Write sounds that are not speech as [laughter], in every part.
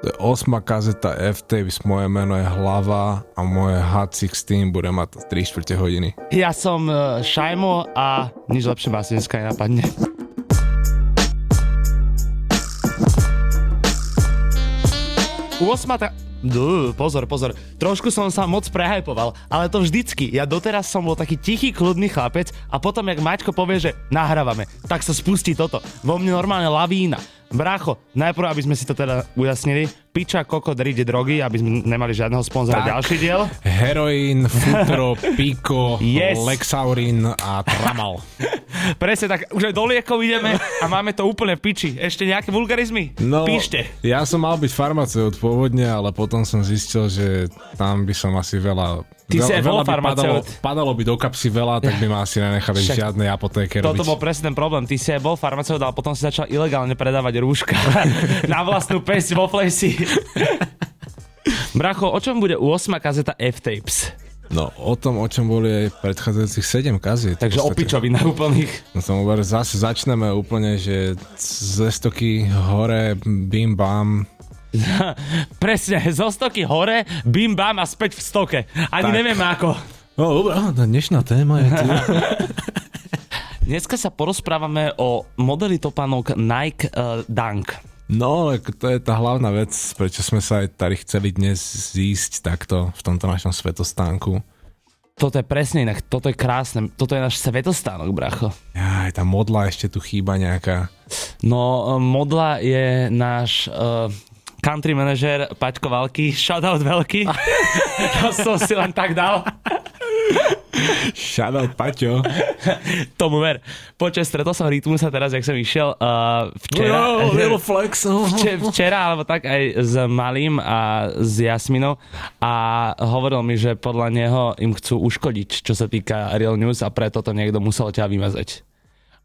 To je osma kazeta F-Tapes, moje meno je Hlava a moje H16 bude mať 3 čtvrte hodiny. Ja som uh, Šajmo a nič lepšie asi dneska nenapadne. U osmata... Dú, pozor, pozor. Trošku som sa moc prehypoval, ale to vždycky. Ja doteraz som bol taký tichý, kľudný chlapec a potom, jak Maťko povie, že nahrávame, tak sa spustí toto. Vo mne normálne lavína. Brácho, najprv, aby sme si to teda ujasnili, piča, koko, ide drogy, aby sme nemali žiadneho sponzora ďalší diel. Heroín, futro, [laughs] piko, Yes. Lexaurin a Tramal. [laughs] Presne tak, už aj do liekov ideme a máme to úplne v piči. Ešte nejaké vulgarizmy? No, Píšte. ja som mal byť farmaceut pôvodne, ale potom som zistil, že tam by som asi veľa... Ty si aj bol by padalo, farmaceut. padalo by do kapsy veľa, tak by ma asi nenechali Však žiadnej apotéke Toto robiť. bol presne ten problém. Ty si aj bol farmaceut, ale potom si začal ilegálne predávať rúška [laughs] na vlastnú pesť vo flejsi. Bracho, o čom bude u 8 kazeta F-Tapes? No, o tom, o čom boli aj predchádzajúcich 7 kaziet. Takže opičovi na úplných. No som zase začneme úplne, že ze stoky hore, bim bam. [laughs] Presne, zo stoky hore, bim bam a späť v stoke. Ani Tak. neviem ako. No, dobrá, dnešná téma je tu. [laughs] Dneska sa porozprávame o modeli topánok Nike uh, Dunk. No, ale to je tá hlavná vec, prečo sme sa aj tady chceli dnes zísť takto v tomto našom svetostánku. Toto je presne inak, toto je krásne, toto je náš svetostánok, bracho. Aj tá modla ešte tu chýba nejaká. No, eh, modla je náš uh, country manažer Paťko Valky, shoutout veľký. [laughs] to som si len tak dal. Shoutout Paťo. Tomu ver. Počas stretol som Rytmusa teraz, jak som išiel uh, včera. No, [laughs] little flex. oh. Vče- včera, alebo tak aj s Malým a s Jasminou a hovoril mi, že podľa neho im chcú uškodiť, čo sa týka Real News a preto to niekto musel ťa vymazať.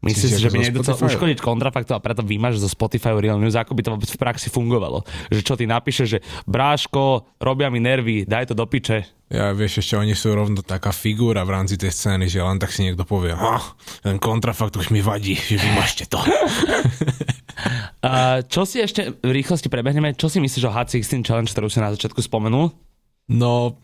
Myslíš si, že by niekto chcel uškodiť kontrafaktu a preto vymaže zo Spotify Real News, ako by to vôbec v praxi fungovalo? Že čo ty napíšeš, že bráško, robia mi nervy, daj to do piče. Ja vieš, ešte oni sú rovno taká figúra v rámci tej scény, že len tak si niekto povie, ha, ten kontrafakt už mi vadí, že vymažte to. [laughs] A čo si ešte v rýchlosti prebehneme, čo si myslíš o H16 Challenge, ktorú si na začiatku spomenul? No,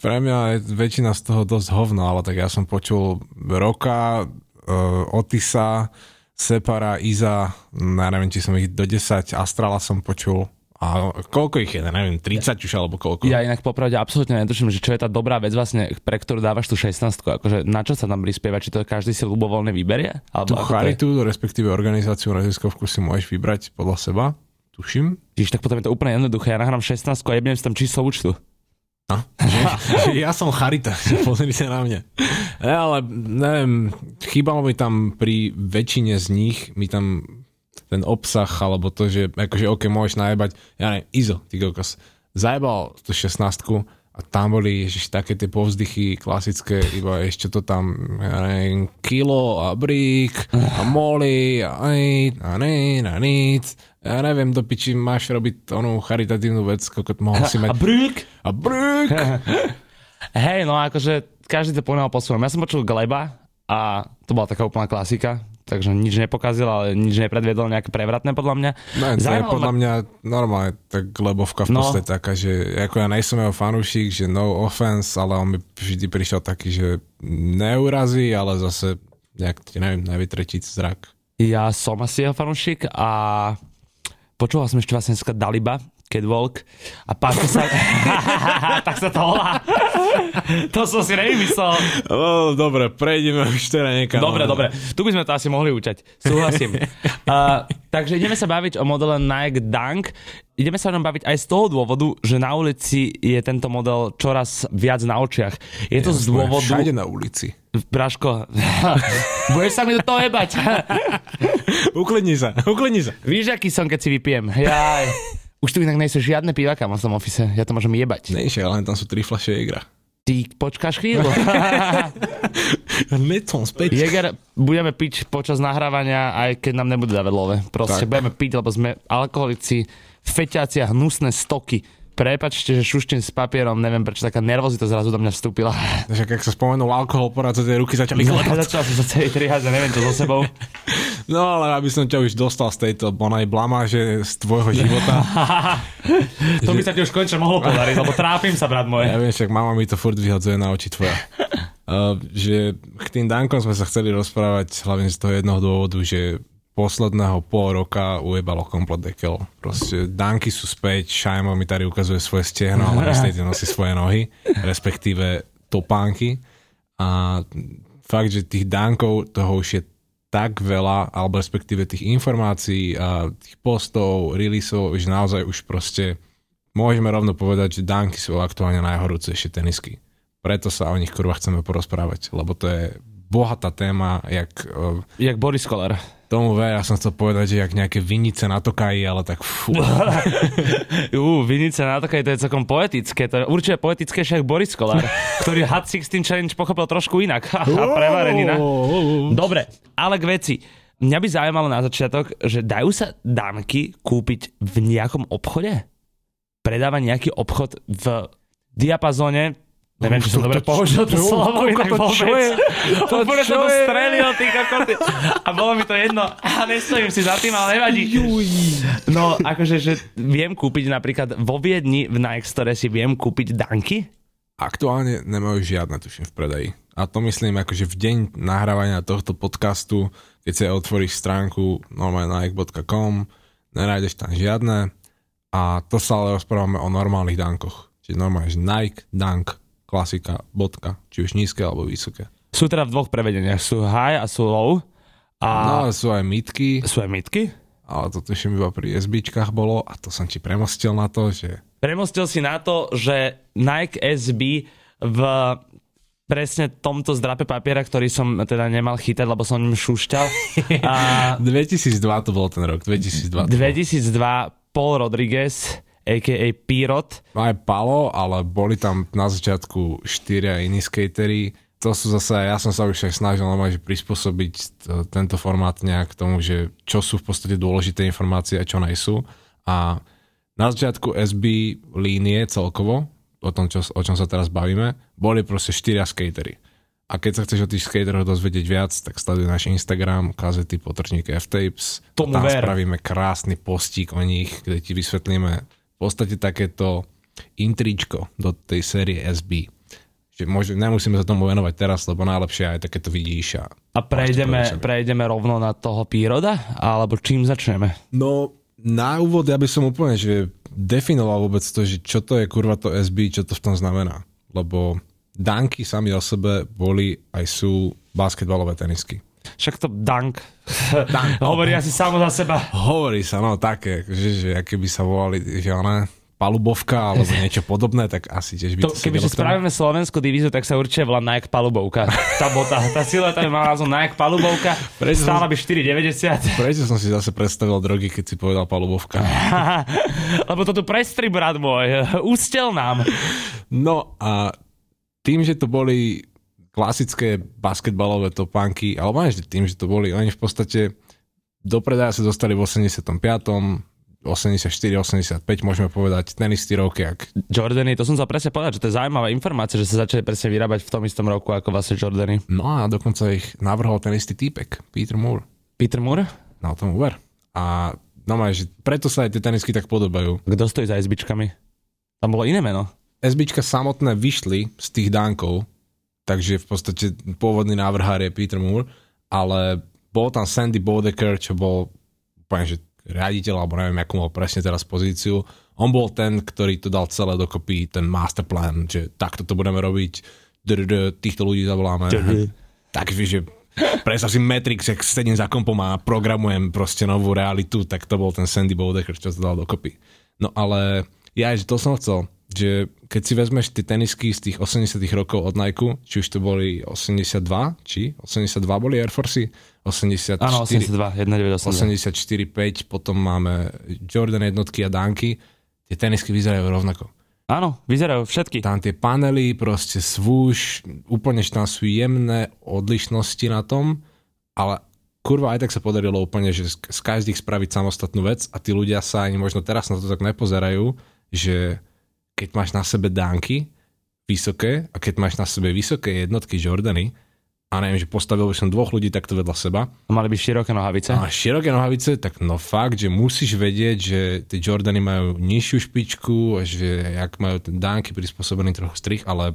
pre mňa je väčšina z toho dosť hovno, ale tak ja som počul Roka, uh, Otisa, Separa, Iza, neviem, či som ich do 10, Astrala som počul. A koľko ich je, neviem, 30 už alebo koľko? Ja inak popravde absolútne netuším, že čo je tá dobrá vec vlastne, pre ktorú dávaš tú 16 akože na čo sa tam prispieva, či to každý si ľubovoľne vyberie? Tú Alebo ako to je? charitu, respektíve organizáciu neziskovku si môžeš vybrať podľa seba, tuším. Čiže tak potom je to úplne jednoduché, ja nahrám 16 a jebnem si tam číslo účtu. No, že, [laughs] ja som charita, [laughs] pozrite na mňa. Ne, ale neviem, chýbalo mi tam pri väčšine z nich, mi tam ten obsah, alebo to, že akože ok, môžeš najebať, ja neviem, Izo, ty kokos, zajebal tú 16 a tam boli ježiš, také tie povzdychy klasické, iba ešte to tam, ja neviem, kilo a brík a moli a aj, a ne, a nic. Ja neviem, do piči máš robiť onú charitatívnu vec, kokot mohol si A mať brúk? a brík. [laughs] Hej, no akože každý to poňal po svojom. Ja som počul Gleba a to bola taká úplná klasika, takže nič nepokazil, ale nič nepredviedol nejaké prevratné podľa mňa. No, to je podľa ma- mňa normálne tak lebovka v No. podstate taká, že ako ja nejsem jeho fanúšik, že no offense, ale on mi vždy prišiel taký, že neurazí, ale zase nejak, neviem, nevytretiť zrak. Ja som asi jeho fanúšik a počúval som ešte vlastne dneska Daliba, Catwalk a páči sa... [laughs] tak sa to volá. to som si nevymyslel. No, dobre, prejdeme už teda niekam. Dobre, dobre. Tu by sme to asi mohli učať. Súhlasím. uh, takže ideme sa baviť o modele Nike Dunk. Ideme sa o ňom baviť aj z toho dôvodu, že na ulici je tento model čoraz viac na očiach. Je to z dôvodu... Všade na ulici. Braško, [laughs] budeš sa mi do toho jebať. Uklidni sa, uklidni sa. Víš, aký som, keď si vypijem. Jaj. Už tu inak nejsú žiadne piva, v tom ofise. Ja to môžem jebať. Nejšie, ale tam sú tri fľaše Jägra. Ty počkáš chvíľu. [laughs] Metom späť. Jäger budeme piť počas nahrávania, aj keď nám nebude dávať love. Proste Tak. budeme piť, lebo sme alkoholici, feťáci a hnusné stoky. Prepačte, že šuštím s papierom, neviem prečo taká nervozita zrazu do mňa vstúpila. [laughs] Však ak sa spomenul alkohol, porád sa tie ruky začali klepať. Začal som sa celý trihať neviem čo so sebou. [laughs] No ale aby som ťa už dostal z tejto bonaj blamáže z tvojho života. [laughs] to by sa ti už konečne mohlo podariť, lebo trápim sa, brat môj. Ja viem, však mama mi to furt vyhodzuje na oči tvoje. Uh, že k tým Dankom sme sa chceli rozprávať hlavne z toho jednoho dôvodu, že posledného pol roka ujebalo komplet dekel. Proste Danky sú späť, Šajmo mi tady ukazuje svoje stehno, ale [laughs] myslíte nosí svoje nohy, respektíve topánky. A fakt, že tých Dankov toho už je tak veľa, alebo respektíve tých informácií a tých postov, releaseov, že naozaj už proste môžeme rovno povedať, že Danky sú aktuálne najhorúcejšie tenisky preto sa o nich kurva chceme porozprávať, lebo to je bohatá téma, jak... Uh, jak Boris Koller. Tomu ver, ja som chcel povedať, že jak nejaké vinice na tokaji, ale tak fú. [laughs] Ú, vinice na tokaji, to je celkom poetické. To je určite poetické však Boris Koller, ktorý [laughs] Hot 16 Challenge pochopil trošku inak. [laughs] A prevarenina. Dobre, ale k veci. Mňa by zaujímalo na začiatok, že dajú sa danky kúpiť v nejakom obchode? Predáva nejaký obchod v diapazóne Neviem, či som dobre použil to slovo, inak to čo je? [laughs] To Úplne čo to strelil, ty kokoty. A bolo mi to jedno. A nestojím si za tým, ale nevadí. No, akože, že viem kúpiť napríklad vo Viedni v Nike Store si viem kúpiť danky? Aktuálne nemajú žiadne, tuším, v predaji. A to myslím, akože v deň nahrávania tohto podcastu, keď si otvoríš stránku normálne nike.com, nenájdeš tam žiadne. A to sa ale rozprávame o normálnych dankoch. Čiže normálne, že Nike, Dunk, klasika, bodka, či už nízke alebo vysoké. Sú teda v dvoch prevedeniach, sú high a sú low. A... No sú aj mitky. Sú aj mitky? Ale to tuším iba pri SBčkách bolo a to som ti premostil na to, že... Premostil si na to, že Nike SB v presne tomto zdrape papiera, ktorý som teda nemal chytať, lebo som ním šušťal. [laughs] A... 2002 to bol ten rok, 2002. 2002 Paul Rodriguez a.k.a. Pirot. Aj Palo, ale boli tam na začiatku štyria iní skatery. To sú zase, ja som sa už aj snažil normálne prispôsobiť t- tento formát nejak k tomu, že čo sú v podstate dôležité informácie a čo najsú. A na začiatku SB línie celkovo, o tom, čo, o čom sa teraz bavíme, boli proste štyria skatery. A keď sa chceš o tých skateroch dozvedieť viac, tak sleduj náš Instagram, kazety, potrčník F-Tapes. Tomu tam ver. spravíme krásny postík o nich, kde ti vysvetlíme podstate takéto intričko do tej série SB. Že môže, nemusíme sa tomu venovať teraz, lebo najlepšie aj takéto vidíš. A, a prejdeme, prejdeme rovno na toho Píroda? Alebo čím začneme? No, na úvod ja by som úplne že definoval vôbec to, že čo to je kurva to SB, čo to v tom znamená. Lebo danky sami o sebe boli aj sú basketbalové tenisky. Však to dunk. dunk. [laughs] Hovorí asi samo za seba. Hovorí sa, no také, že, že aké by sa volali, že ona palubovka alebo niečo podobné, tak asi tiež by to, to Kebyže spravíme slovenskú divíziu, tak sa určite volá Nike palubovka. Tá bota, tá sileta by mala názov Nike palubovka, prečo stála by 4,90. Prečo som si zase predstavil drogy, keď si povedal palubovka? [laughs] Lebo to tu prestri, brat môj, ústel nám. No a tým, že to boli klasické basketbalové topánky, alebo aj tým, že to boli, oni v podstate do predaja sa dostali v 85. 84, 85, môžeme povedať, ten istý rok, jak... Jordany, to som sa presne povedať, že to je zaujímavá informácia, že sa začali presne vyrábať v tom istom roku ako vlastne Jordany. No a dokonca ich navrhol ten istý týpek, Peter Moore. Peter Moore? No, tomu ver. A no že preto sa aj tie tenisky tak podobajú. Kto stojí za SBčkami? Tam bolo iné meno. SBčka samotné vyšli z tých dánkov, takže v podstate pôvodný návrhár je Peter Moore, ale bol tam Sandy Bodeker, čo bol úplne, že riaditeľ, alebo neviem, akú mal presne teraz pozíciu. On bol ten, ktorý to dal celé dokopy, ten masterplan, že takto to budeme robiť, týchto ľudí zavoláme. Takže, že predstav si Matrix, jak sedím za kompom a programujem proste novú realitu, tak to bol ten Sandy Bodeker, čo to dal dokopy. No ale ja, že to som chcel že keď si vezmeš tie tenisky z tých 80 rokov od Nike, či už to boli 82, či 82 boli Air Force, 84, Áno, 82, 84, 5, potom máme Jordan jednotky a Danky, tie tenisky vyzerajú rovnako. Áno, vyzerajú všetky. Tam tie panely, proste svúš, úplne tam sú jemné odlišnosti na tom, ale kurva aj tak sa podarilo úplne, že z každých spraviť samostatnú vec a tí ľudia sa ani možno teraz na to tak nepozerajú, že keď máš na sebe dánky vysoké a keď máš na sebe vysoké jednotky Jordany, a neviem, že postavil by som dvoch ľudí takto vedľa seba Mali by široké nohavice. a široké nohavice, tak no fakt, že musíš vedieť, že tie Jordany majú nižšiu špičku a že jak majú ten dánky prispôsobený trochu strich, ale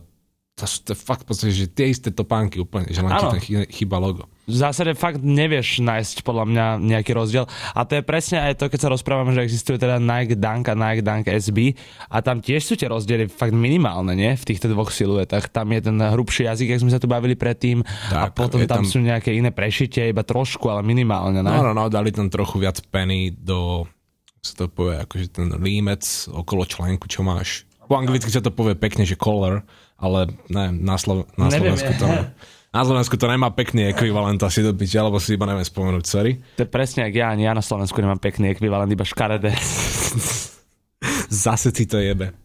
to sú to fakt podstate, že tie isté topánky úplne, že len ti tam chýba logo. V zásade fakt nevieš nájsť podľa mňa nejaký rozdiel. A to je presne aj to, keď sa rozprávame, že existuje teda Nike Dunk a Nike Dunk SB a tam tiež sú tie rozdiely fakt minimálne, nie? V týchto dvoch siluetách. Tam je ten hrubší jazyk, jak sme sa tu bavili predtým a Tak, potom je tam, tam- sú nejaké iné prešitie, iba trošku, ale minimálne, ne? No, no, no, dali tam trochu viac peny do, sa to povie, akože ten límec okolo členku, čo máš. Po anglicky sa to povie pekne, že collar, ale ne, na, Slo- na Slovensku to ne. Na Slovensku to nemá pekný ekvivalent asi do piče, alebo si iba neviem spomenúť, sorry. To je presne jak ja, ani ja na Slovensku nemám pekný ekvivalent, iba škaredé. [laughs] Zase ti to jebe.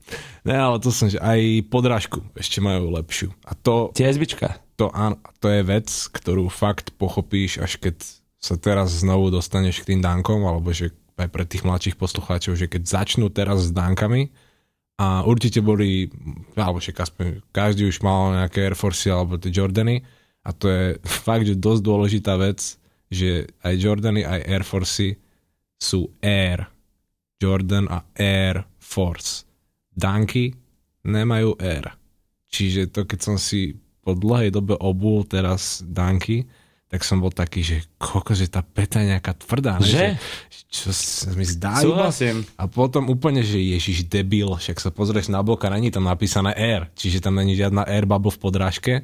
Ne, ale to som, že aj podrážku ešte majú lepšiu. A to, Tie SBčka. to, áno, to je vec, ktorú fakt pochopíš, až keď sa teraz znovu dostaneš k tým dánkom, alebo že aj pre tých mladších poslucháčov, že keď začnú teraz s dánkami, a určite boli, alebo aspoň každý už mal nejaké Air Force alebo tie Jordany a to je [laughs] fakt, že dosť dôležitá vec, že aj Jordany, aj Air Force sú Air. Jordan a Air Force. Danky nemajú Air. Čiže to, keď som si po dlhej dobe obul teraz Danky, tak som bol taký, že koľko, že tá peta je nejaká tvrdá. ne? Že? Čo sa mi zdá iba. Súhlasím. A potom úplne, že ježiš debil, však sa pozrieš na blok a není tam napísané Air, čiže tam není žiadna Air bubble v podrážke,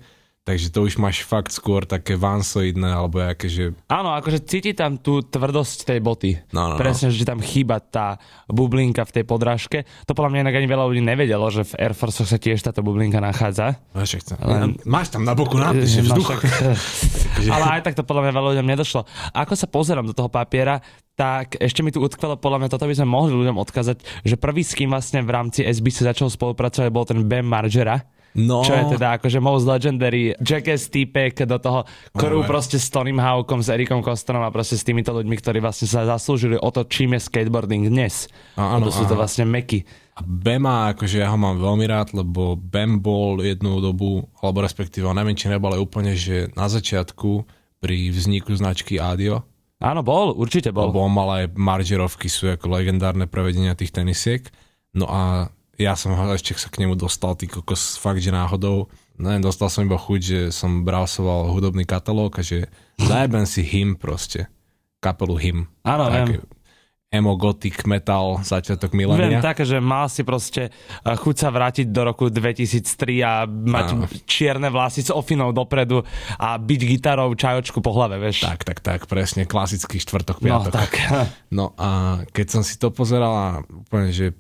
takže to už máš fakt skôr také vansoidné, alebo aké, že Áno, akože cíti tam tú tvrdosť tej boty. No, no, no. Presne, že tam chýba tá bublinka v tej podrážke. To podľa mňa inak ani veľa ľudí nevedelo, že v Air Force sa tiež táto bublinka nachádza. no, však Len- máš tam na boku nápis, že No, vzduch. však- [laughs] Ale aj tak to podľa mňa veľa ľuďom nedošlo. Ako sa pozerám do toho papiera, tak ešte mi tu utkvelo, podľa mňa toto by sme mohli ľuďom odkazať, že prvý s kým vlastne v rámci SB sa začal spolupracovať bol ten Bam Margera. No, Čo je teda akože most legendary Jackass týpek do toho krú No, proste s Tonym Hawkom, s Erikom Kostonom a proste s týmito ľuďmi, ktorí vlastne sa zaslúžili o to, čím je skateboarding dnes. Áno, Lebo sú to áno. vlastne meky. A Bema, akože ja ho mám veľmi rád, lebo Bem bol jednu dobu, alebo respektíve, neviem, či nebol ale úplne, že na začiatku pri vzniku značky Adio, Áno, bol, určite bol. lebo on mal aj Margerovky, sú ako legendárne prevedenia tých tenisiek. No a ja som ho ešte sa k nemu dostal, ty kokos, fakt, že náhodou. Neviem, dostal som iba chuť, že som browsoval hudobný katalóg a že zajebem si hym proste. Kapelu hym. Áno, viem. Emo, gothic, metal, začiatok Viem milénia. tak, že mal si proste uh, chuť sa vrátiť do roku 2003 a mať Áno. čierne vlasy s ofinou dopredu a byť gitarou čajočku po hlave, vieš. Tak, tak, tak, presne, klasický štvrtok, no piatok. tak. No a keď som si to pozeral a úplne, že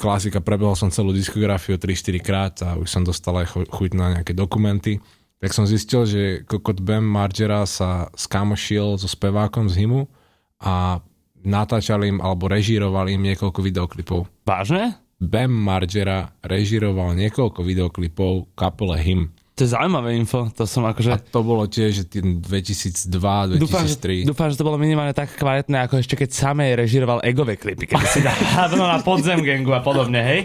klasika, prebehol som celú diskografiu 3-4 krát a už som dostal aj chu- chuť na nejaké dokumenty, tak som zistil, že Kokot Bam Margera sa skámošil so spevákom z Himu a natáčali im alebo režírovali im niekoľko videoklipov. Vážne? Bam Margera režíroval niekoľko videoklipov kapele Him. To je zaujímavé info, to som A akože... to bolo tiež že tým 2002, 2003. Dúfam že, dúfam, že to bolo minimálne tak kvalitné, ako ešte keď samej režiroval egové klipy, keď si dávno [laughs] na podzem gangu a podobne, hej?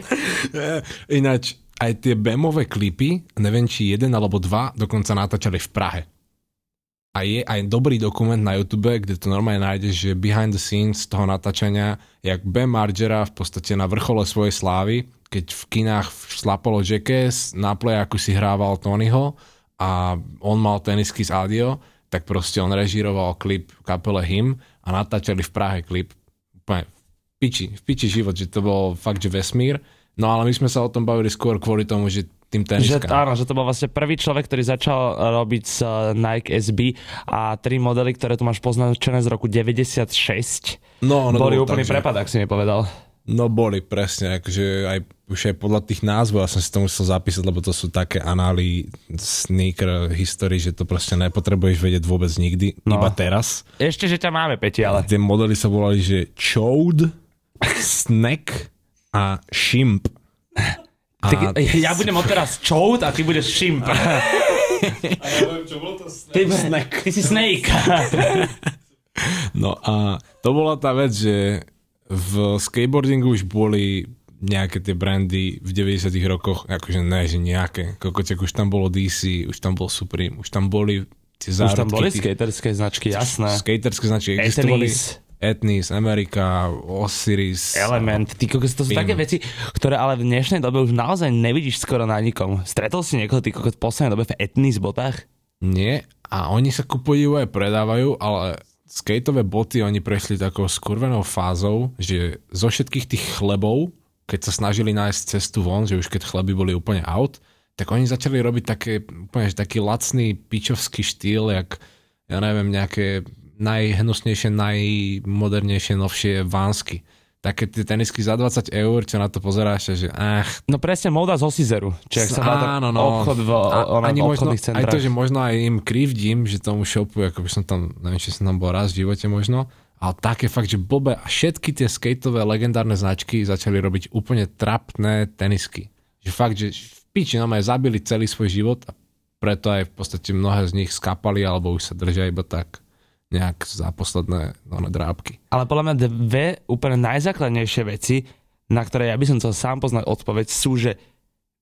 [laughs] Ináč, aj tie BMové klipy, neviem či jeden alebo dva, dokonca natáčali v Prahe. A je aj dobrý dokument na YouTube, kde to normálne nájdeš, že behind the scenes toho natáčania, jak Bam Margera v podstate na vrchole svojej slávy, keď v kinách šlapalo Jackass, na plejaku si hrával Tonyho a on mal tenisky z Adio, tak proste on režíroval klip kapele Him a natáčali v Prahe klip. Úplne v piči, v piči život, že to bol fakt, že vesmír. No ale my sme sa o tom bavili skôr kvôli tomu, že tým Že, teniskám. áno, že to bol vlastne prvý človek, ktorý začal robiť s uh, Nike SB a tri modely, ktoré tu máš poznačené z roku 96, No, to boli úplný tak, že- prepad, ak si mi povedal. No boli, presne, akože aj, už aj podľa tých názvov, ja som si to musel zapísať, lebo to sú také anály sneaker history, že to proste nepotrebuješ vedieť vôbec nikdy, No. iba teraz. Ešte, že ťa máme, Peti, ale... Tie modely sa volali, že Chode, Snack a Shimp. [laughs] A Ty, ja budem odteraz čout a ty budeš šimp. [laughs] [laughs] Ty, ty si snake. No a to bola tá vec, že v skateboardingu už boli nejaké tie brandy v 90 rokoch, akože ne, že nejaké, kokoťak už tam bolo DC, už tam bol Supreme, už tam boli tie Už tam zárodky boli tých- skaterské značky, jasné. Skaterské značky existovali. Etnis, Etnis, Amerika, Osiris. Element, ty kokos, to sú Pim. také veci, ktoré ale v dnešnej dobe už naozaj nevidíš skoro na nikom. Stretol si niekoho, ty kokos, v poslednej dobe v Etnis botách? Nie, a oni sa kupujú aj predávajú, ale skateové boty oni prešli takou skurvenou fázou, že zo všetkých tých chlebov, keď sa snažili nájsť cestu von, že už keď chleby boli úplne out, tak oni začali robiť také, úplne, že taký lacný pičovský štýl, jak, ja neviem, nejaké najhnusnejšie, najmodernejšie, novšie vánsky. Také tie tenisky za 20 eur, čo na to pozeráš, že ach, No presne móda z Osizeru, ak sa dá Áno, no. obchod v, o, ani možno, aj to, že možno aj im krivdím, že tomu shopu, ako by som tam, neviem, či som tam bol raz v živote možno, ale také fakt, že blbé a všetky tie skateové legendárne značky začali robiť úplne trapné tenisky. Že fakt, že v piči nám aj zabili celý svoj život a preto aj v podstate mnohé z nich skapali alebo už sa držia iba tak nejak za posledné no, drábky. Ale podľa mňa dve úplne najzákladnejšie veci, na ktoré ja by som chcel sám poznať odpoveď, sú, že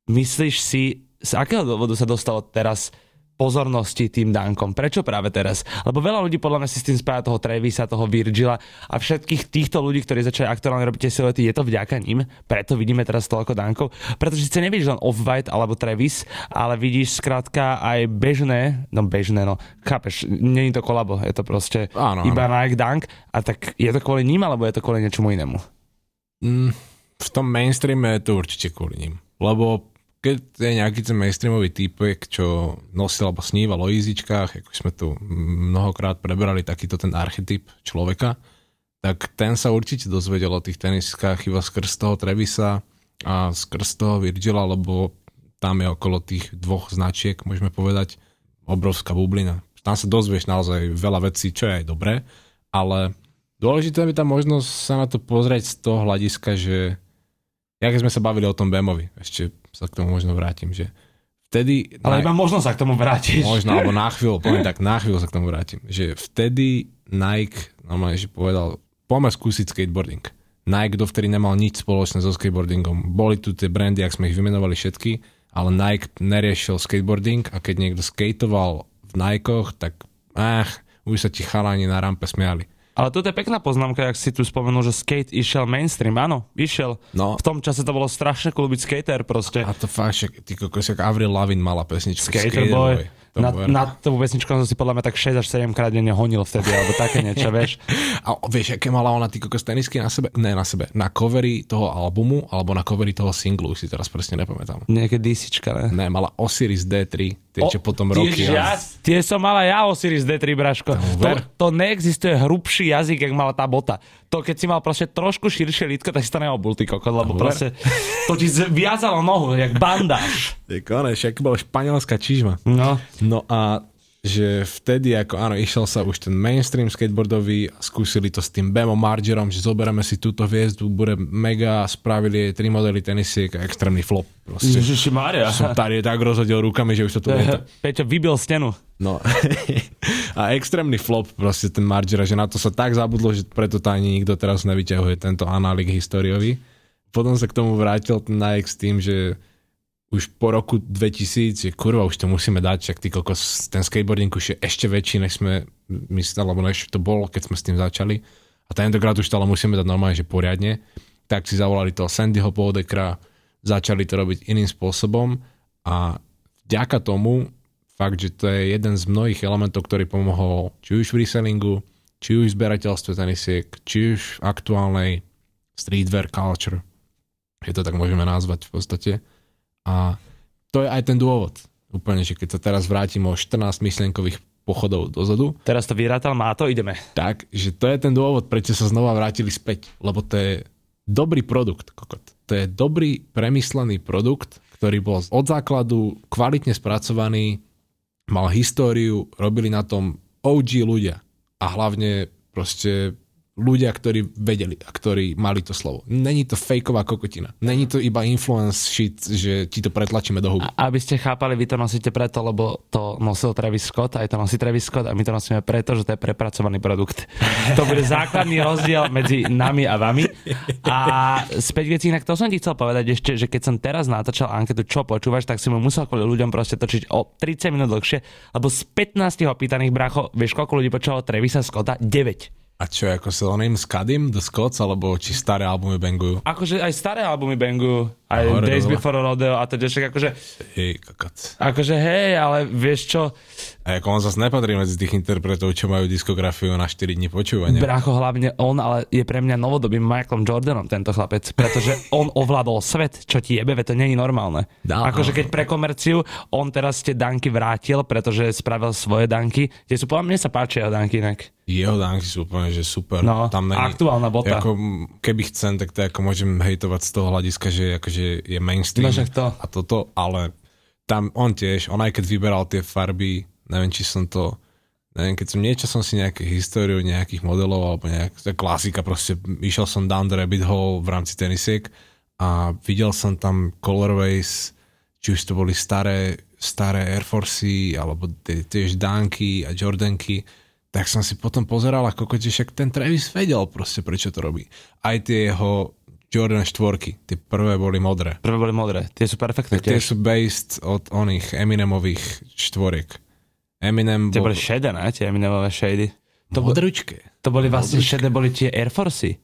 myslíš si, z akého dôvodu sa dostalo teraz pozornosti tým Dankom. Prečo práve teraz? Lebo veľa ľudí podľa mňa si s tým spája toho Travisa, toho Virgila a všetkých týchto ľudí, ktorí začali aktuálne robiť tie silety, je to vďaka nim. Preto vidíme teraz toľko Dankov. Pretože síce nevidíš len Off-White alebo Travis, ale vidíš skrátka aj bežné, no bežné, no chápeš, není to kolabo, je to proste Áno, iba áno. Nike Dunk a tak je to kvôli ním alebo je to kvôli niečomu inému? Mm, v tom mainstreame je to určite kvôli ním. Lebo keď je nejaký ten mainstreamový týpek, čo nosil alebo sníval o jízičkách, ako sme tu mnohokrát preberali takýto ten archetyp človeka, tak ten sa určite dozvedel o tých teniskách iba skrz toho Trevisa a skrz toho Virgila, lebo tam je okolo tých dvoch značiek, môžeme povedať, obrovská bublina. Tam sa dozvieš naozaj veľa vecí, čo je aj dobré, ale dôležité je tam možnosť sa na to pozrieť z toho hľadiska, že jak sme sa bavili o tom Bemovi, ešte sa k tomu možno vrátim, že vtedy... Ale iba možno sa k tomu vrátiš. Možno, alebo na chvíľu, [laughs] poviem tak, na chvíľu sa k tomu vrátim. Že vtedy Nike, normálne, že povedal, poďme skúsiť skateboarding. Nike dovtedy nemal nič spoločné so skateboardingom. Boli tu tie brandy, ak sme ich vymenovali všetky, ale Nike neriešil skateboarding a keď niekto skateoval v Nikeoch, tak ach, už sa ti chalani na rampe smiali. Ale toto je pekná poznámka, ak si tu spomenul, že skate išiel mainstream. Áno, išiel. No. V tom čase to bolo strašne cool byť skater proste. A to fakt, však, ty kokos, jak Avril Lavigne mala pesničku. Skater boy. To Na, na tú pesničku som si podľa mňa tak 6 až 7 krát denne honil vtedy, alebo také niečo, vieš. [laughs] A vieš, aké mala ona ty kokos tenisky na sebe? Ne, na sebe. Na covery toho albumu, alebo na covery toho singlu, si teraz presne nepamätám. Nejaké DCčka, ne? Ne, mala Osiris D3, tie, čo potom tie, roky. ja, tie som mala ja Osiris D3, Braško. To, to neexistuje hrubší jazyk, jak mala tá bota. To keď si mal proste trošku širšie lítko, tak si to neobul, ty kokot, lebo ver. proste to ti viazalo nohu, jak bandáž. Ty koneš, však bola španielská čižma. No. No a že vtedy, ako áno, išiel sa už ten mainstream skateboardový skúsili to s tým Bemom Margerom, že zoberieme si túto hviezdu, bude mega, spravili jej tri modely tenisiek a extrémny flop. Proste. Ježiši Maria. Som tady tak rozhodil rukami, že už to tu nie Peťo vybil stenu. No. [laughs] a extrémny flop proste ten Margera, že na to sa tak zabudlo, že preto to ani nikto teraz nevyťahuje tento análik historiový. Potom sa k tomu vrátil ten Nike s tým, že už po roku 2000, že kurva, už to musíme dať, však ty kokos, ten skateboarding už je ešte väčší, než sme mysleli, alebo než to bolo, keď sme s tým začali. A tentokrát už to ale musíme dať normálne, že poriadne. Tak si zavolali toho Sandyho Podekra, začali to robiť iným spôsobom a vďaka tomu fakt, že to je jeden z mnohých elementov, ktorý pomohol či už v resellingu, či už v zberateľstve tenisiek, či už v aktuálnej streetwear culture, že to tak môžeme nazvať v podstate. A to je aj ten dôvod. Úplne, že keď sa teraz vrátim o 14 myšlienkových pochodov dozadu, Teraz to vyrátal, má to, ideme. tak, že to je ten dôvod, prečo sa znova vrátili späť. Lebo to je dobrý produkt, kokot. To je dobrý, premyslený produkt, ktorý bol od základu kvalitne spracovaný, mal históriu, robili na tom OG ľudia. A hlavne proste ľudia, ktorí vedeli a ktorí mali to slovo. Není to fejková kokotina. Není to iba influence shit, že ti to pretlačíme do huby. Aby ste chápali, vy to nosíte preto, lebo to nosil Travis Scott, aj to nosí Travis Scott a my to nosíme preto, že to je prepracovaný produkt. [laughs] To bude základný rozdiel medzi nami a vami. A späť veci, inak to som ti chcel povedať ešte, že keď som teraz natáčal anketu, čo počúvaš, tak si mu musel kvôli ľuďom proste točiť o 30 minút dlhšie, lebo z 15 opýtaných bracho, vieš koľko ľudí počúvalo Travisa Scotta? 9. A čo, ako sa oným s Kadim, The Scots, alebo či staré albumy bangujú? Akože aj staré albumy bangujú, aj Hore Days dole. Before Rodeo a to však akože, Hej, kakot. akože hej, ale vieš čo, A ako on zase nepatrí medzi tých interpretov, čo majú diskografiu na 4 dní počúvania. Bracho hlavne on, ale je pre mňa novodobým Michaelom Jordanom tento chlapec, pretože on ovládol svet, čo ti jebe, to není normálne. Dá, akože áno. keď pre komerciu on teraz tie danky vrátil, pretože spravil svoje danky, kde sú podľa mňa sa páčia danky inak. Jeho dánky sú úplne, že super. No, aktuálna bota. Ako, keby chcem, tak to ako môžem hejtovať z toho hľadiska, že akože je mainstream No to. a toto, ale tam on tiež, on aj keď vyberal tie farby, neviem, či som to neviem, keď som niečo som si nejaké históriu nejakých modelov alebo nejak, to je klasika proste, išiel som down the rabbit hole v rámci tenisiek a videl som tam colorways, či už to boli staré, staré Air Forcey alebo tie- tiež Danky a Jordanky, tak som si potom pozeral a kokote, však ten Travis vedel proste, prečo to robí. Aj tie jeho Jordan štvorky, tie prvé boli modré. Prvé boli modré, tie sú perfektné Tie tiež. sú based od oných Eminemových štvoriek. Eminem Tie bol... boli šedé, ne? Tie Eminemové shady. To, bo, Modručké. to boli vlastne šedé, boli tie Air Forcey.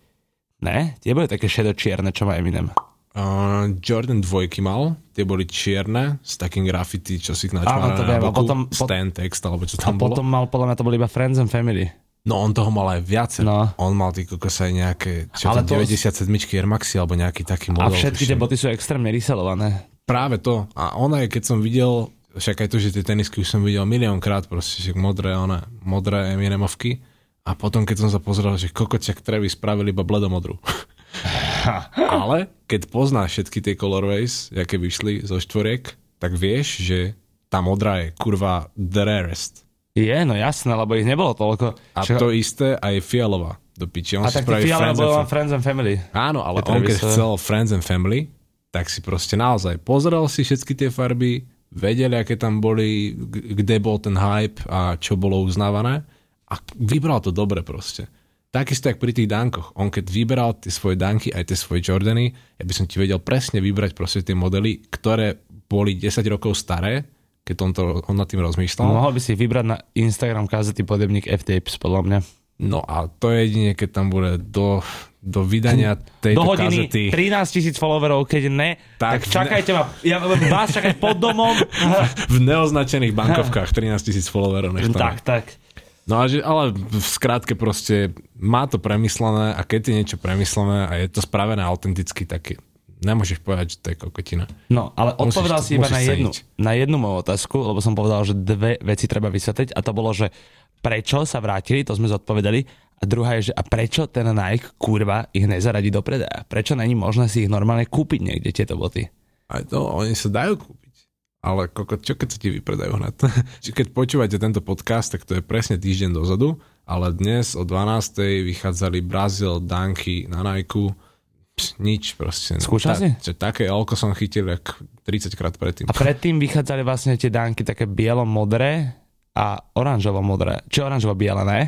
Ne? Tie boli také šedo-čierne, čo má Eminem. Uh, Jordan dvojky mal, tie boli čierne, s takým graffiti, čo si načmára to na a boku, potom- pot- stand text, alebo čo A tam bolo. potom mal, podľa mňa to boli iba Friends and Family. No on toho mal aj viacej. No. On mal ty kokos aj nejaké, čo Ale to, to- 97 Air Maxi, alebo nejaký taký A model. všetky tie boty sú extrémne reselované. Práve to. A on aj keď som videl, však aj to, že tie tenisky už som videl miliónkrát, proste však modré, one, modré Eminemovky. A potom, keď som sa pozrel, že kokoťak Travis spravili iba bledomodrú. [laughs] [laughs] Ale keď poznáš všetky tie colorways, aké vyšli zo štvoriek, tak vieš, že tá modrá je kurva the rarest. Je, no jasné, lebo ich nebolo toľko. A Čo- to isté aj fialová do piči. On a si tak Friends bolo and Friends and Family. Áno, ale on keď chcel Friends and Family, tak si proste naozaj pozrel si všetky tie farby, vedeli, aké tam boli, kde bol ten hype a čo bolo uznávané a vybral to dobre proste. Takisto jak pri tých dankoch. On keď vyberal tie svoje danky, aj tie svoje Jordany, ja by som ti vedel presne vybrať proste tie modely, ktoré boli 10 rokov staré, keď on, to, on nad tým rozmýšľal. Mohol by si vybrať na Instagram kazety podebník F-Tapes, podľa mňa. No a to je jedine, keď tam bude do, do vydania tejto Do hodiny kazety. 13 tisíc followerov, keď ne, tak, Tak čakajte ma. Ja vás čakať pod domom. [laughs] v neoznačených bankovkách 13 tisíc followerov. Nech tam tak, tak. No a že, ale v skrátke proste má to premyslené a keď je niečo premyslené a je to spravené autenticky, tak nemôžeš povedať, že to je kokotina. No, ale Musíš odpovedal to- si iba na jednu, ceniť. na jednu moju otázku, lebo som povedal, že dve veci treba vysvetliť a to bolo, že prečo sa vrátili, to sme zodpovedali, a druhá je, že a prečo ten Nike, kurva, ich nezaradí do predaja? Prečo není možné si ich normálne kúpiť niekde, tieto boty? Aj to, oni sa dajú kúpiť. Ale koko, čo keď sa ti vypredajú hned? [laughs] Keď počúvate tento podcast, tak to je presne týždeň dozadu, ale dnes o 12. vychádzali Brazil, Danky na Nike, Pš, nič proste. Skúšal si? Čo, také elko som chytil jak 30 krát predtým. A predtým vychádzali vlastne tie dánky také bielo-modré a oranžovo-modré. Či oranžovo-biele, ne?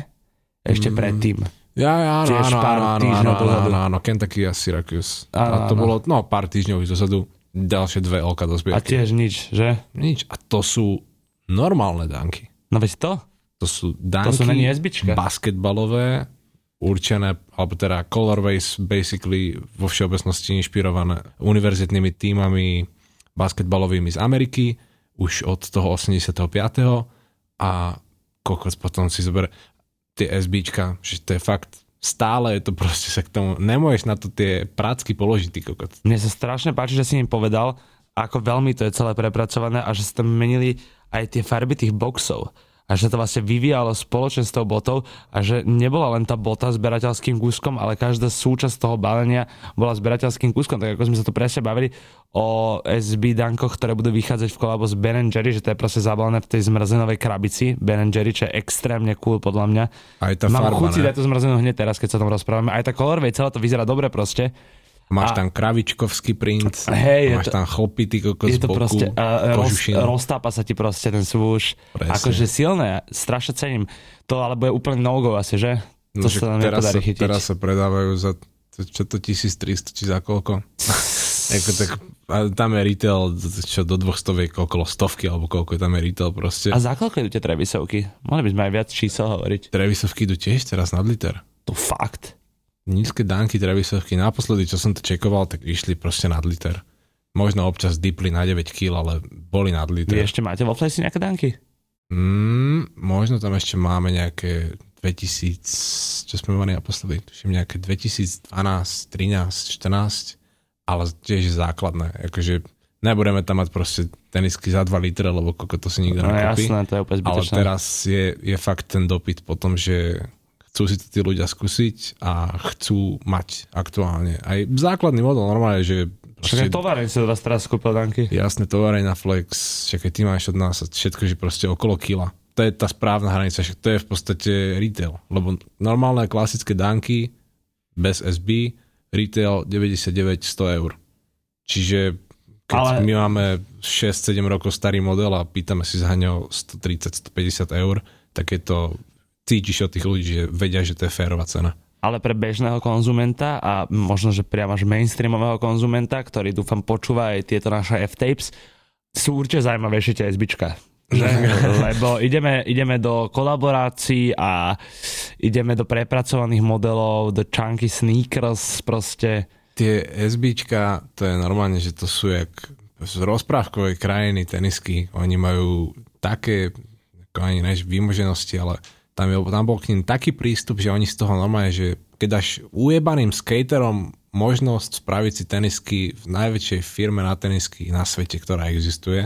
Ešte Mm. predtým. Ja, ja, áno, áno, áno, áno, áno, áno, áno, Kentucky a Syracuse. Áno, a to áno. bolo, no, pár týždňov dozadu, ďalšie dve elka do A zbierky. tiež nič, že? Nič. A to sú normálne danky. No veď to? To sú danky sú není SBčka. basketbalové, určené, alebo teda colorways basically vo všeobecnosti inšpirované univerzitnými týmami basketbalovými z Ameriky, už od toho 85. A kokos potom si zober tie SBčka, že to je fakt stále je to proste sa k tomu, nemôžeš na to tie prácky položiť, ty kokot. Mne sa strašne páči, že si im povedal, ako veľmi to je celé prepracované a že sa tam menili aj tie farby tých boxov. A že to vlastne vyvíjalo spoločne s tou botou a že nebola len tá bota zberateľským kúskom, ale každá súčasť toho balenia bola zberateľským kúskom. Tak ako sme sa tu presne bavili o SB dankoch, ktoré budú vychádzať v kolabo s Ben Jerry, že to je proste zabalené v tej zmrazenovej krabici Ben Jerry, čo je extrémne cool podľa mňa. Aj tá Mám farba, chuť si dať tú zmrazenú hneď teraz, keď sa tom rozprávame. Aj tá colorway, celé to vyzerá dobre proste. Máš A- tam kravičkovský print, Hej, je máš to- tam chlpy, ty kokos Je to boku, proste, roz, kožušina. roztápa sa ti proste ten. Presne. Akože silné, strašne cením. To ale bude úplne no-go asi, že? To No, sa nám teraz, sa, chytiť. teraz sa predávajú za čo to 1300 či za koľko? [laughs] Ako tak, a tam je retail, čo do dvoch stoviek, okolo stovky, alebo koľko je tam je retail proste. A za koľko idú tie Trevisovky? Mohli by sme aj viac čísel hovoriť. Trevisovky idú tiež teraz nad liter. To fakt. Nízke dánky Trevisovky, naposledy, čo som to čekoval, tak išli proste nad liter. Možno občas dipli na 9 kg, ale boli nad Vy liter. ešte máte vo Flesi nejaké danky? Mm, možno tam ešte máme nejaké 2000, čo sme mali naposledy, tuším nejaké 2012, 13, 14, ale tiež základné. Akože nebudeme tam mať proste tenisky za 2 litre, lebo koľko to si nikto No nekúpi. jasné, to je úplne ale zbytočné. teraz je, je fakt ten dopyt po tom, že chcú si to tí ľudia skúsiť a chcú mať aktuálne. Aj základný model normálne, že Však aj tovareň si vás teraz kúpil danky. jasné tovarej na flex, však aj ty máš od nás všetko, že proste okolo kila. To je tá správna hranica, však to je v podstate retail, lebo normálne klasické danky bez SB, retail 99-100 eur. Čiže keď Ale... my máme 6-7 rokov starý model a pýtame si za ňo 130-150 eur, tak je to, cítiš od tých ľudí, že vedia, že to je férová cena. Ale pre bežného konzumenta a možno, že priamo až mainstreamového konzumenta, ktorý dúfam počúva aj tieto naše F-tapes, sú určite zaujímavejšie tie SBčka. [laughs] Že? Lebo ideme, ideme do kolaborácií a ideme do prepracovaných modelov, do chunky sneakers, proste. Tie SBčka, to je normálne, že to sú jak z rozprávkovej krajiny tenisky. Oni majú také, ako ani než výmoženosti, ale tam, je, tam bol k ním taký prístup, že oni z toho normálne, že keď dáš ujebaným skaterom možnosť spraviť si tenisky v najväčšej firme na tenisky na svete, ktorá existuje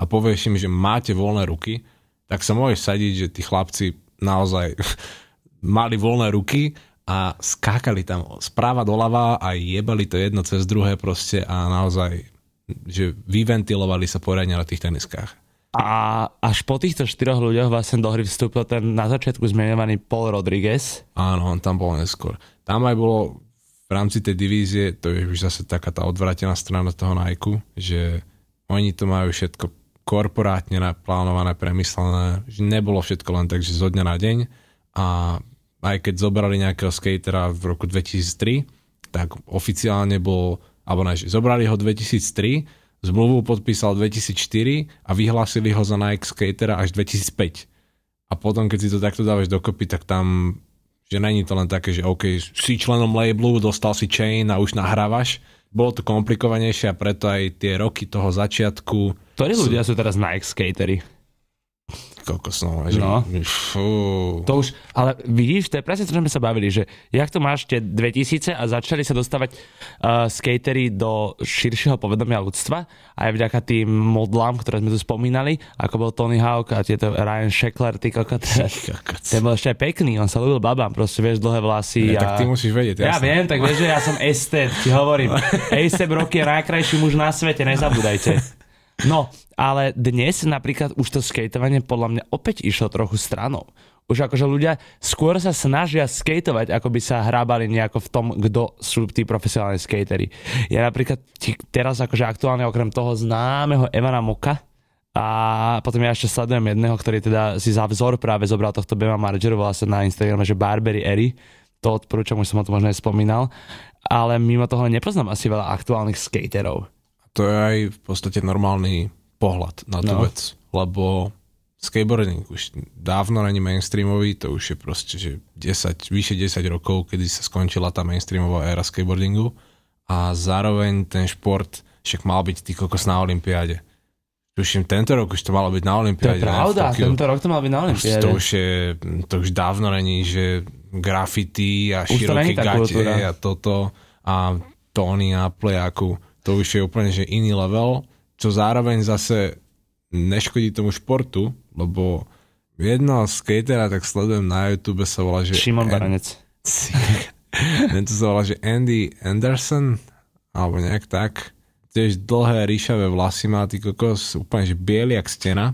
a povieš im, že máte voľné ruky, tak sa môžeš sadiť, že tí chlapci naozaj [laughs] mali voľné ruky a skákali tam správa doľava a jebali to jedno cez druhé proste a naozaj že vyventilovali sa poriadne na tých teniskách. A až po týchto štyroch ľuďoch vlastne do hry vstúpil ten na začiatku zmenovaný Paul Rodriguez. Áno, on tam bol neskôr. Tam aj bolo v rámci tej divízie, to je už zase taká tá odvratená strana toho Nike, že oni to majú všetko korporátne naplánované, premyslené, že nebolo všetko len tak, že zo dňa na deň a aj keď zobrali nejakého skatera v roku 2003, tak oficiálne bol, alebo ne, zobrali ho 2003, zmluvu podpísal 2004 a vyhlásili ho za Nike skatera až 2005. A potom, keď si to takto dávaš dokopy, tak tam, že není to len také, že OK, si členom labelu, dostal si chain a už nahrávaš. Bolo to komplikovanejšie a preto aj tie roky toho začiatku Ktorí ľudia sú teraz Nike skatery? Kokos, no, že, No. Fú. To už, ale vidíš, to je presne to, čo sme sa bavili, že jak to máš tie 2000 a začali sa dostávať uh, skatery do širšieho povedomia ľudstva aj vďaka tým modlám, ktoré sme tu spomínali, ako bol Tony Hawk a tieto Ryan Sheckler, ty kokot. Ten bol ešte aj pekný, on sa ľúbil babám, proste vieš, dlhé vlasy. Ja, a... tak ty musíš vedieť, Ja jasné. viem, tak vieš, že ja som estet, ti hovorím. [laughs] Estet Rocky je najkrajší muž na svete, nezabúdajte. No, ale dnes napríklad už to skateovanie podľa mňa opäť išlo trochu stranou. Už akože ľudia skôr sa snažia skateovať, ako by sa hrábali nejako v tom, kto sú tí profesionálni skatery. Ja napríklad teraz akože aktuálne okrem toho známeho Evana Moka, a potom ja ešte sledujem jedného, ktorý teda si za vzor práve zobral tohto Bema Margeru, volá sa na Instagrame, že Barbary Eri. To odporúčam, už som o tom možno aj spomínal. Ale mimo toho nepoznám asi veľa aktuálnych skaterov. To je aj v podstate normálny pohľad na tú No. vec, lebo skateboarding už dávno není mainstreamový, to už je proste, že 10, vyše 10 rokov, kedy sa skončila tá mainstreamová éra skateboardingu a zároveň ten šport však mal byť ty kokos na Olympiáde. Tuším, tento rok už to malo byť na To Olympiáde. je ne, v pravda, tento rok to mal byť na Už Olympiáde. to už je, to už dávno není, že graffiti a Už to široké gate kultúra. a toto a tóny a plejaku. To už je úplne že iný level, čo zároveň zase neškodí tomu športu, lebo jedného skatera, tak sledujem na YouTube, sa volá, že... Šimon An- Baranec. [laughs] Tento sa volá, že Andy Anderson, alebo nejak tak. Tiež dlhé, ríšavé vlasy má, ty kokos, úplne, že biely jak stena.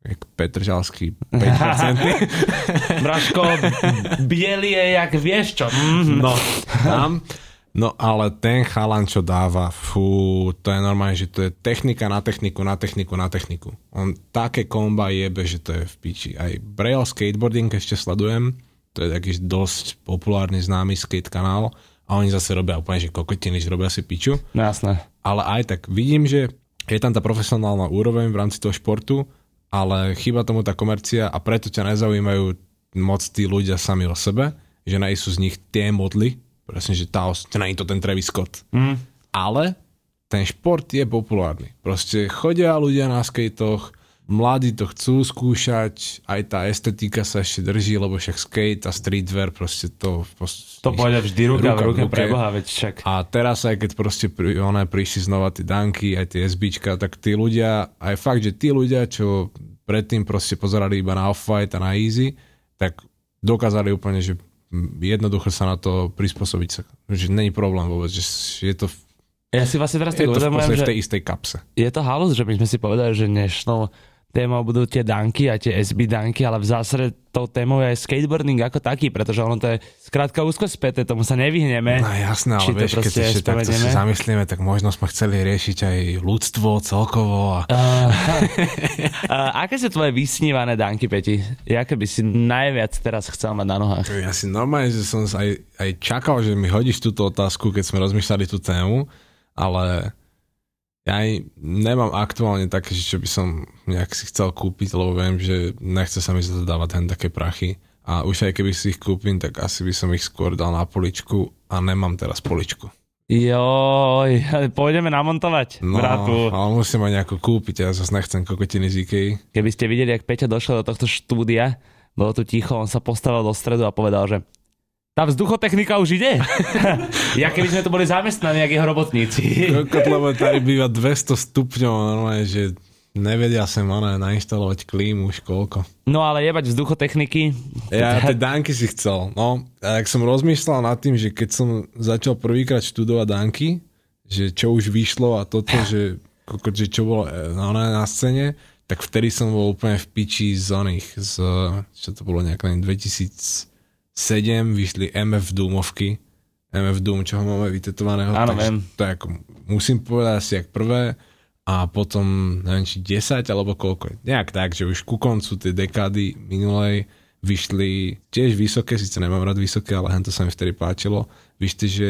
Jak Petržalský 5%. Braško, [laughs] biely je jak vieš čo. Mhm. No, tam. [laughs] No ale ten chalan, čo dáva, fú, to je normálne, že to je technika na techniku, na techniku, na techniku. On také komba jebe, že to je v piči. Aj Braille Skateboarding ešte sledujem, to je taký dosť populárny, známy skate kanál a oni zase robia úplne, že kokotiny, že robia si piču. No jasné. Ale aj tak vidím, že je tam tá profesionálna úroveň v rámci toho športu, ale chýba tomu tá komercia a preto ťa nezaujímajú moc tí ľudia sami o sebe, že nejsú z nich tie modly, presne, že tá, os- nie je to ten Travis Scott. Mm. Ale ten šport je populárny. Proste chodia ľudia na skatech, mladí to chcú skúšať, aj tá estetika sa ešte drží, lebo však skate a streetwear proste to... To pôjde vždy ruka, v ruke, ruke. preboha, veď však. A teraz aj keď proste pri, one prišli znova tie danky, aj tie SBčka, tak tí ľudia, aj fakt, že tí ľudia, čo predtým proste pozerali iba na Off-White a na Easy, tak dokázali úplne, že jednoducho sa na to prispôsobiť sa. Že není problém vôbec, že je to, Ja si vlastne teraz tak uvedomujem, že v tej istej kapse. je to halus, že my sme si povedali, že dnešnou témou budú tie danky a tie SB danky, ale v zásade tou témou je aj skateboarding ako taký, pretože ono to je skrátka úzko späté, tomu sa nevyhneme. No jasné, ale vieš, keď ešte takto si zamyslíme, tak možno sme chceli riešiť aj ľudstvo celkovo a A aké sú tvoje vysnívané danky, Peti? Jaké by si najviac teraz chcel mať na nohách? Ja si normálne, že som aj, aj čakal, že mi hodíš túto otázku, keď sme rozmýšľali tú tému, ale ja nemám aktuálne také, že by som nejak si chcel kúpiť, lebo viem, že nechce sa mi za to dávať hen také prachy. A už aj keby si ich kúpim, tak asi by som ich skôr dal na poličku a nemám teraz poličku. Joj, pôjdeme namontovať, No, bratu. ale musím aj nejako kúpiť, ja zase nechcem kokotiny z Ikei. Keby ste videli, jak Peťa došiel do tohto štúdia, bolo tu ticho, on sa postavil do stredu a povedal, že tá vzduchotechnika už ide. [laughs] ja keby sme to boli zamestnaní, jak jeho robotníci. Kotlové tady býva 200 stupňov, normálne, že nevedia sem ona nainštalovať klímu už koľko. No ale jebať vzduchotechniky. Ja tie dánky si chcel. No, a tak som rozmýšľal nad tým, že keď som začal prvýkrát študovať danky, že čo už vyšlo a toto, [laughs] že, že čo bolo eh, no, ona na scéne, tak vtedy som bol úplne v piči z oných, z, eh, čo to bolo nejak 2000 7 vyšli MF Doomovky, MF Doom, čo ho máme vytetovaného. Áno, takže, viem. Musím povedať asi jak prvé a potom, neviem, či 10 alebo koľko. Nejak tak, že už ku koncu tej dekády minulej vyšli tiež vysoké, síce nemám rád vysoké, ale to sa mi vtedy páčilo. Vyšli, že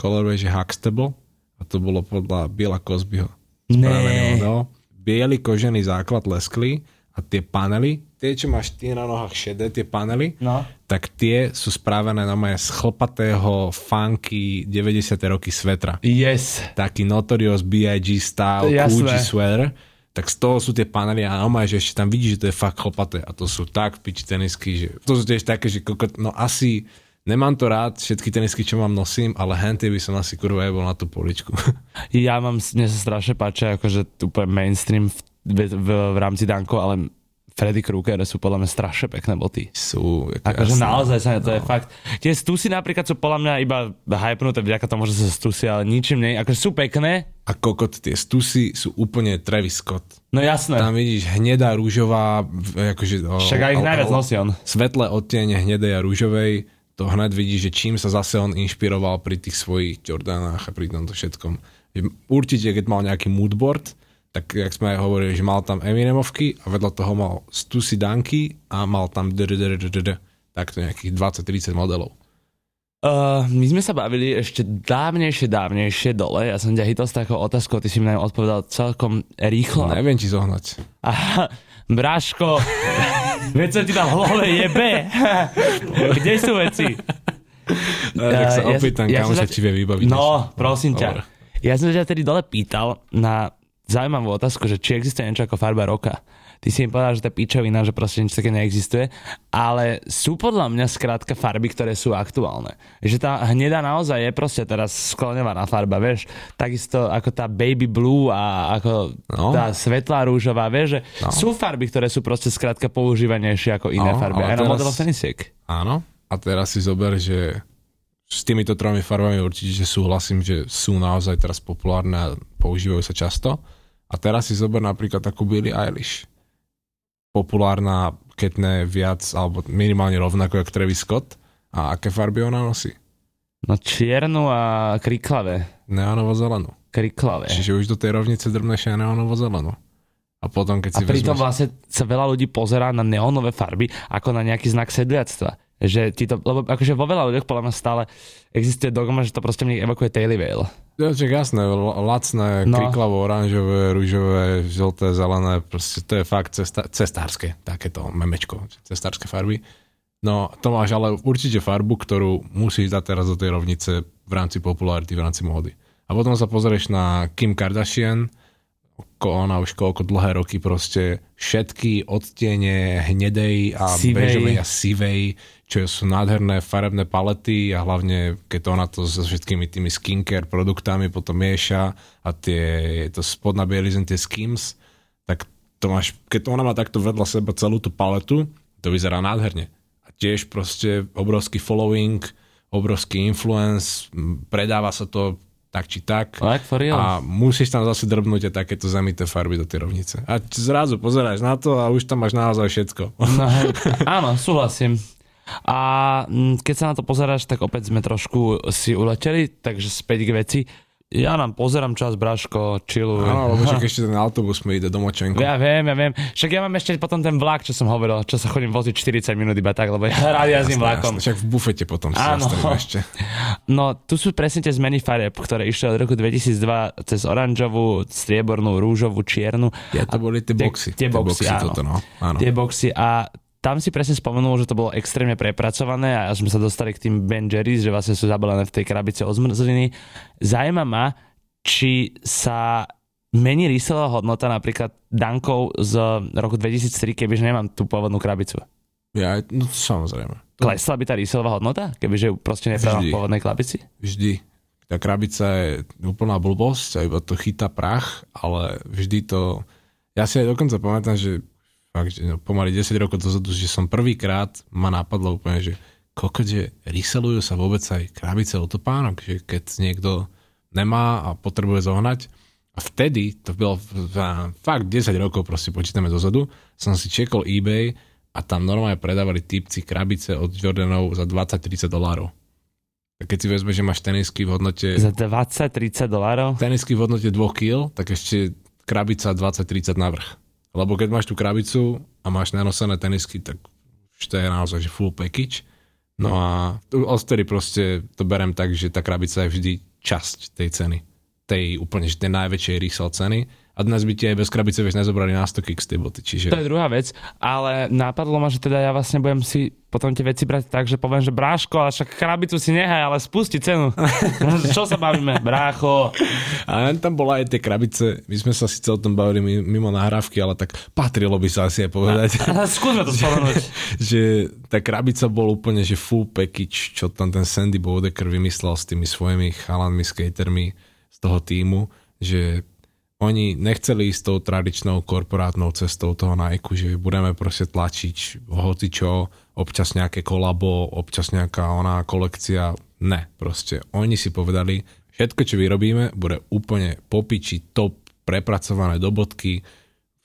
colorway, že Huxtable a to bolo podľa Biela Cosbyho. No. Bielý kožený základ leskli a tie panely tie, čo máš ty na nohách šedé, tie panely, No. tak tie sú spravené na moje z chlpatého funky 90. roky svetra Yes. taký Notorious B.I.G. style. Gucci sweater, tak z toho sú tie panely a normálne, že ešte tam vidíš, že to je fakt chlpaté a to sú tak piči tenisky, že to sú tiež také, že kokot, no asi nemám to rád, všetky tenisky, čo mám nosím, ale henty by som asi kurva jebol na tú poličku. [laughs] Ja mám, mne sa strašne páčia, akože úplne mainstream v, v, v, v rámci Danko, ale Freddy Krueger sú podľa mňa strašne pekné boty. sú, ako Akože naozaj sa, to je fakt. Tie stusy napríklad sú podľa mňa iba hypnuté vďaka tomu, že sa stusy, ale ničím nie. Akože sú pekné, A kokot, tie stusy sú úplne Travis Scott. no jasné. Tam vidíš hnedá, rúžová, akože... o- Však aj ich najviac nosí on. svetlé odtiene hnedej a rúžovej, to hned vidíš, že čím sa zase on inšpiroval pri tých svojich Jordanách a pri tomto všetkom. Určite, keď mal nejaký moodboard, tak jak sme aj hovorili, že mal tam Eminemovky a vedľa toho mal Stussy Danky a mal tam takto nejakých 20-30 modelov. Uh, my sme sa bavili ešte dávnejšie, dávnejšie dole. Ja som ťa hitol s takou otázkou, ty si mi na ňu odpovedal celkom rýchlo. Neviem ti zohnať. Aha, Bráško, [laughs] veď som ti tam v hlave jebe. [laughs] Kde sú veci? tak sa ja- opýtam, ja sa sa- ti vie vybaviť. No, prosím ťa. Dobre. Ja som ťa tedy dole pýtal na zaujímavú otázku, že či existuje niečo ako farba roka. ty si im povedal, že to je pičovina, že proste nič také neexistuje, ale sú podľa mňa skrátka farby, ktoré sú aktuálne. Že tá hnedá naozaj je proste teraz skloňovaná farba, vieš, takisto ako tá baby blue a ako no. tá svetlá rúžová, vieš, že no. sú farby, ktoré sú proste skrátka používanejšie ako iné no, farby, aj na modeloch tenisiek. Áno, a teraz si zober, že s týmito tromi farbami určite súhlasím, že sú naozaj teraz populárne a používajú sa často. A teraz si zober napríklad takú Billie Eilish. Populárna, keď ne viac, alebo minimálne rovnako ako Travis Scott. A aké farby ona nosí? No čiernu a kriklavé. Neonovo zelenú. Kriklavé. Čiže už do tej rovnice drbneš aj neonovo zelenú. A potom, keď si a pritom vezmeš... vlastne sa veľa ľudí pozerá na neonové farby ako na nejaký znak sedliactva že ti to, lebo akože vo veľa ľuďoch podľa mňa stále existuje dogma, že to proste mne evokuje Taily Vale. Ja, že jasné, lacné, no. kriklavo, oranžové, rúžové, žlté, zelené, proste to je fakt cesta, cestárske, takéto memečko, cestárske farby. No, to máš ale určite farbu, ktorú musíš dať teraz do tej rovnice v rámci popularity, v rámci módy. A potom sa pozrieš na Kim Kardashian, ona už koľko dlhé roky proste všetky odtiene hnedej a sivej. bežovej a sivej, čo sú nádherné farebné palety a hlavne keď ona to so všetkými tými skincare produktami potom mieša a tie, to spodná bielizn, tie skims, tak to máš, keď ona má takto vedľa seba celú tú paletu, to vyzerá nádherne. A tiež proste obrovský following, obrovský influence, predáva sa to tak či tak. Like for real. A musíš tam zase drbnúť takéto zamité farby do tej rovnice. A zrazu pozeráš na to a už tam máš naozaj všetko. No, hej. [laughs] Áno, súhlasím. A mm, keď sa na to pozeráš, tak opäť sme trošku si uleteli, takže späť k veci. Ja nám pozerám čas, Braško, chilluj. Áno, lebo však [laughs] ešte ten autobus mi ide do Močenko. Ja viem, ja viem. Však ja mám ešte potom ten vlak, čo som hovoril, čo sa chodím voziť 40 minút iba tak, lebo ja [laughs] rád jazdím vlakom. Jasne, však v bufete potom si Áno. ešte. [laughs] No, tu sú presne tie zmeny farieb, ktoré išli od roku 2002 cez oranžovú, striebornú, rúžovú, čiernu. Ja to boli tie boxy. Tie, tie boxy, boxy áno. Toto, no. áno. Tie boxy a tam si presne spomenul, že to bolo extrémne prepracované a sme sa dostali k tým Ben Jerry's, že vlastne sú zabalené v tej krabici od zmrzliny. Zajíma ma, či sa mení resellová hodnota napríklad dankov z roku 2003, kebyže nemám tú pôvodnú krabicu. Ja, no samozrejme. Klesla by tá resellová hodnota, kebyže ju proste nepredám v pôvodnej krabici? Vždy. Tá krabica je úplná blbosť a iba to chytá prach, ale vždy to... Ja si aj dokonca pamätám, že fakt, že no, pomaly 10 rokov dozadu, že som prvýkrát ma napadlo úplne, že koľko, že reselujú sa vôbec aj krabice od topánok, že keď niekto nemá a potrebuje zohnať. A vtedy, to bylo fakt 10 rokov, proste počítame dozadu, som si čekol eBay a tam normálne predávali typci krabice od Jordanov za 20-30 dolárov. Tak keď si vezme, že máš tenisky v hodnote... Za 20-30 dolárov? Tenisky v hodnote 2 kg, tak ešte krabica 20-30 navrh. Lebo keď máš tú krabicu a máš nanosené tenisky, tak už to je naozaj že full package. No a odtedy proste to berem tak, že tá krabica je vždy časť tej ceny. Tej úplne, že tej najväčšej resell ceny a dnes by ti aj bez krabice vieš nezobrali na 100 kicks tie boty. Čiže... To je druhá vec, ale napadlo ma, že teda ja vlastne budem si potom tie veci brať tak, že poviem, že bráško, ale však krabicu si nehaj, ale spusti cenu. [laughs] Čo sa bavíme, brácho? A tam bola aj tie krabice, my sme sa síce o tom bavili mimo nahrávky, ale tak patrilo by sa asi aj povedať. [laughs] A, a skúsme to spomenúť. [laughs] že tá krabica bol úplne, že full package, čo tam ten Sandy Bodeker vymyslel s tými svojimi chalanmi, skatermi z toho týmu, že oni nechceli ísť tou tradičnou korporátnou cestou toho Nike, že budeme proste tlačiť hoci čo, občas nejaké kolabo, občas nejaká oná kolekcia. Ne, proste. Oni si povedali, všetko, čo vyrobíme, bude úplne popiči, top, prepracované do bodky,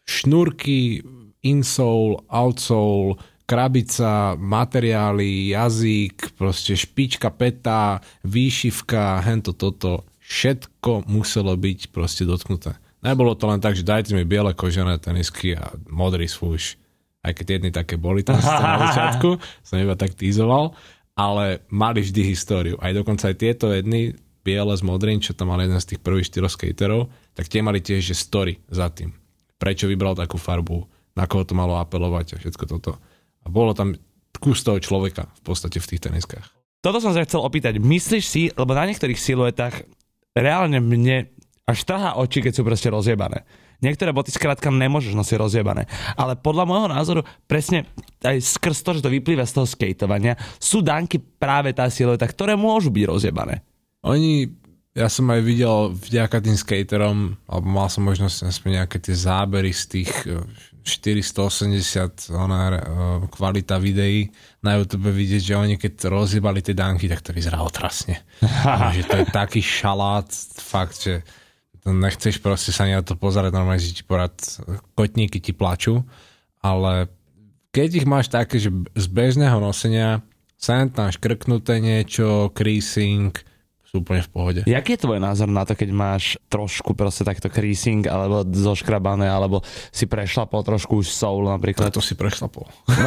šnúrky, insole, outsole, krabica, materiály, jazyk, proste špička, peta, výšivka, hento toto, všetko muselo byť proste dotknuté. Nebolo to len tak, že dajte mi biele kožené tenisky a modrý svúš. Aj keď jedny také boli tam na [laughs] začiatku, som iba tak týzoval, ale mali vždy históriu. Aj dokonca aj tieto jedny, biele s modrým, čo tam mal jeden z tých prvých štyroch skaterov, tak tie mali tiež že story za tým. Prečo vybral takú farbu, na koho to malo apelovať a všetko toto. A bolo tam kus toho človeka v podstate v tých teniskách. Toto som sa chcel opýtať. Myslíš si, lebo na niektorých siluetách reálne mne až trhá oči, keď sú proste rozjebané. Niektoré boty skrátka nemôžeš nosiť rozjebané. Ale podľa môjho názoru, presne aj skrz to, že to vyplýva z toho skateovania, sú danky práve tá silueta, ktoré môžu byť rozjebané. Oni, ja som aj videl vďaka tým skaterom, alebo mal som možnosť aspoň nejaké tie zábery z tých eh, 480 ona, eh, kvalita videí na YouTube vidieť, že oni keď rozjebali tie danky, tak to vyzerá otrasne. [laughs] že to je taký šalát, fakt, že nechceš proste sa na to pozerať, normálne si ti porad, kotníky ti plačú, ale keď ich máš také, že z bežného nosenia sa tam škrknuté niečo, creasing, sú úplne v pohode. Jaký je tvoj názor na to, keď máš trošku proste takto creasing, alebo zoškrabané, alebo si prešlapol trošku už soul napríklad? To si prešlapol. [laughs]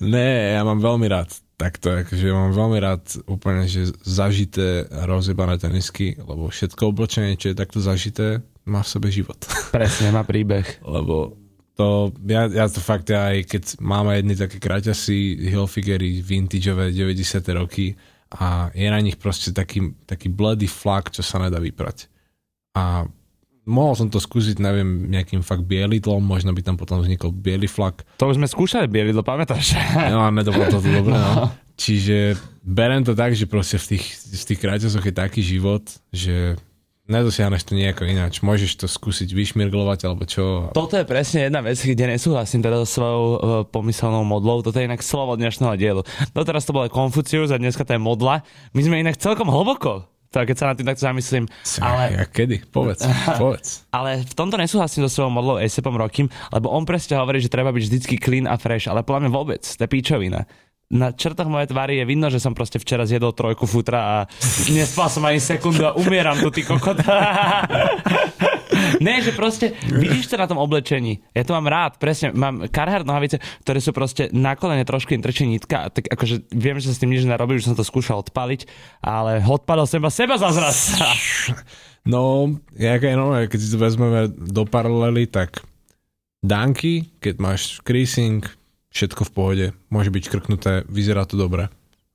ne, ja mám veľmi rád takto, akože mám veľmi rád úplne, že zažité rozjebané tenisky, lebo všetko oblečenie, čo je takto zažité, má v sebe život. Presne, má príbeh. lebo to, ja, ja to fakt aj keď máme jedny také kraťasy Hilfigery vintageové 90. roky a je na nich proste taký, taký bloody flak, čo sa nedá vyprať. A mohol som to skúsiť, neviem, nejakým fakt bielidlom, možno by tam potom vznikol biely flak. To už sme skúšali bielidlo, pamätáš? [laughs] No a nedobralo to dobre, no. Čiže berem to tak, že proste v tých, v tých kráťasoch je taký život, že nedosiahneš to nejako ináč. Môžeš to skúsiť vyšmirglovať alebo čo. Toto je presne jedna vec, kde nesúhlasím teda so svojou uh, pomyselnou modlou. Toto je inak slovo dnešného dielu. Doteraz to bol Konfucius a dneska to je modla. My sme inak celkom hlboko to, keď sa na tým takto zamyslím. Ale... Ja kedy? Povedz, [laughs] povedz. Ale v tomto nesúhlasím so svojou modlou Esepom Rokým, lebo on presne hovorí, že treba byť vždycky clean a fresh, ale podľa mňa vôbec, to je píčovina na črtoch mojej tvary je vidno, že som proste včera zjedol trojku futra a nespal som ani sekundu a umieram tu, ty kokot. ne, že proste, vidíš to na tom oblečení. Ja to mám rád, presne. Mám Carhartt nohavice, ktoré sú proste na kolene trošku im trčí nitka. Tak akože viem, že sa s tým nič nerobí, že som to skúšal odpaliť, ale odpadol seba seba zazraz. no, jak je no, keď si to vezmeme do paralely, tak Danky, keď máš creasing, všetko v pohode, môže byť krknuté, vyzerá to dobre.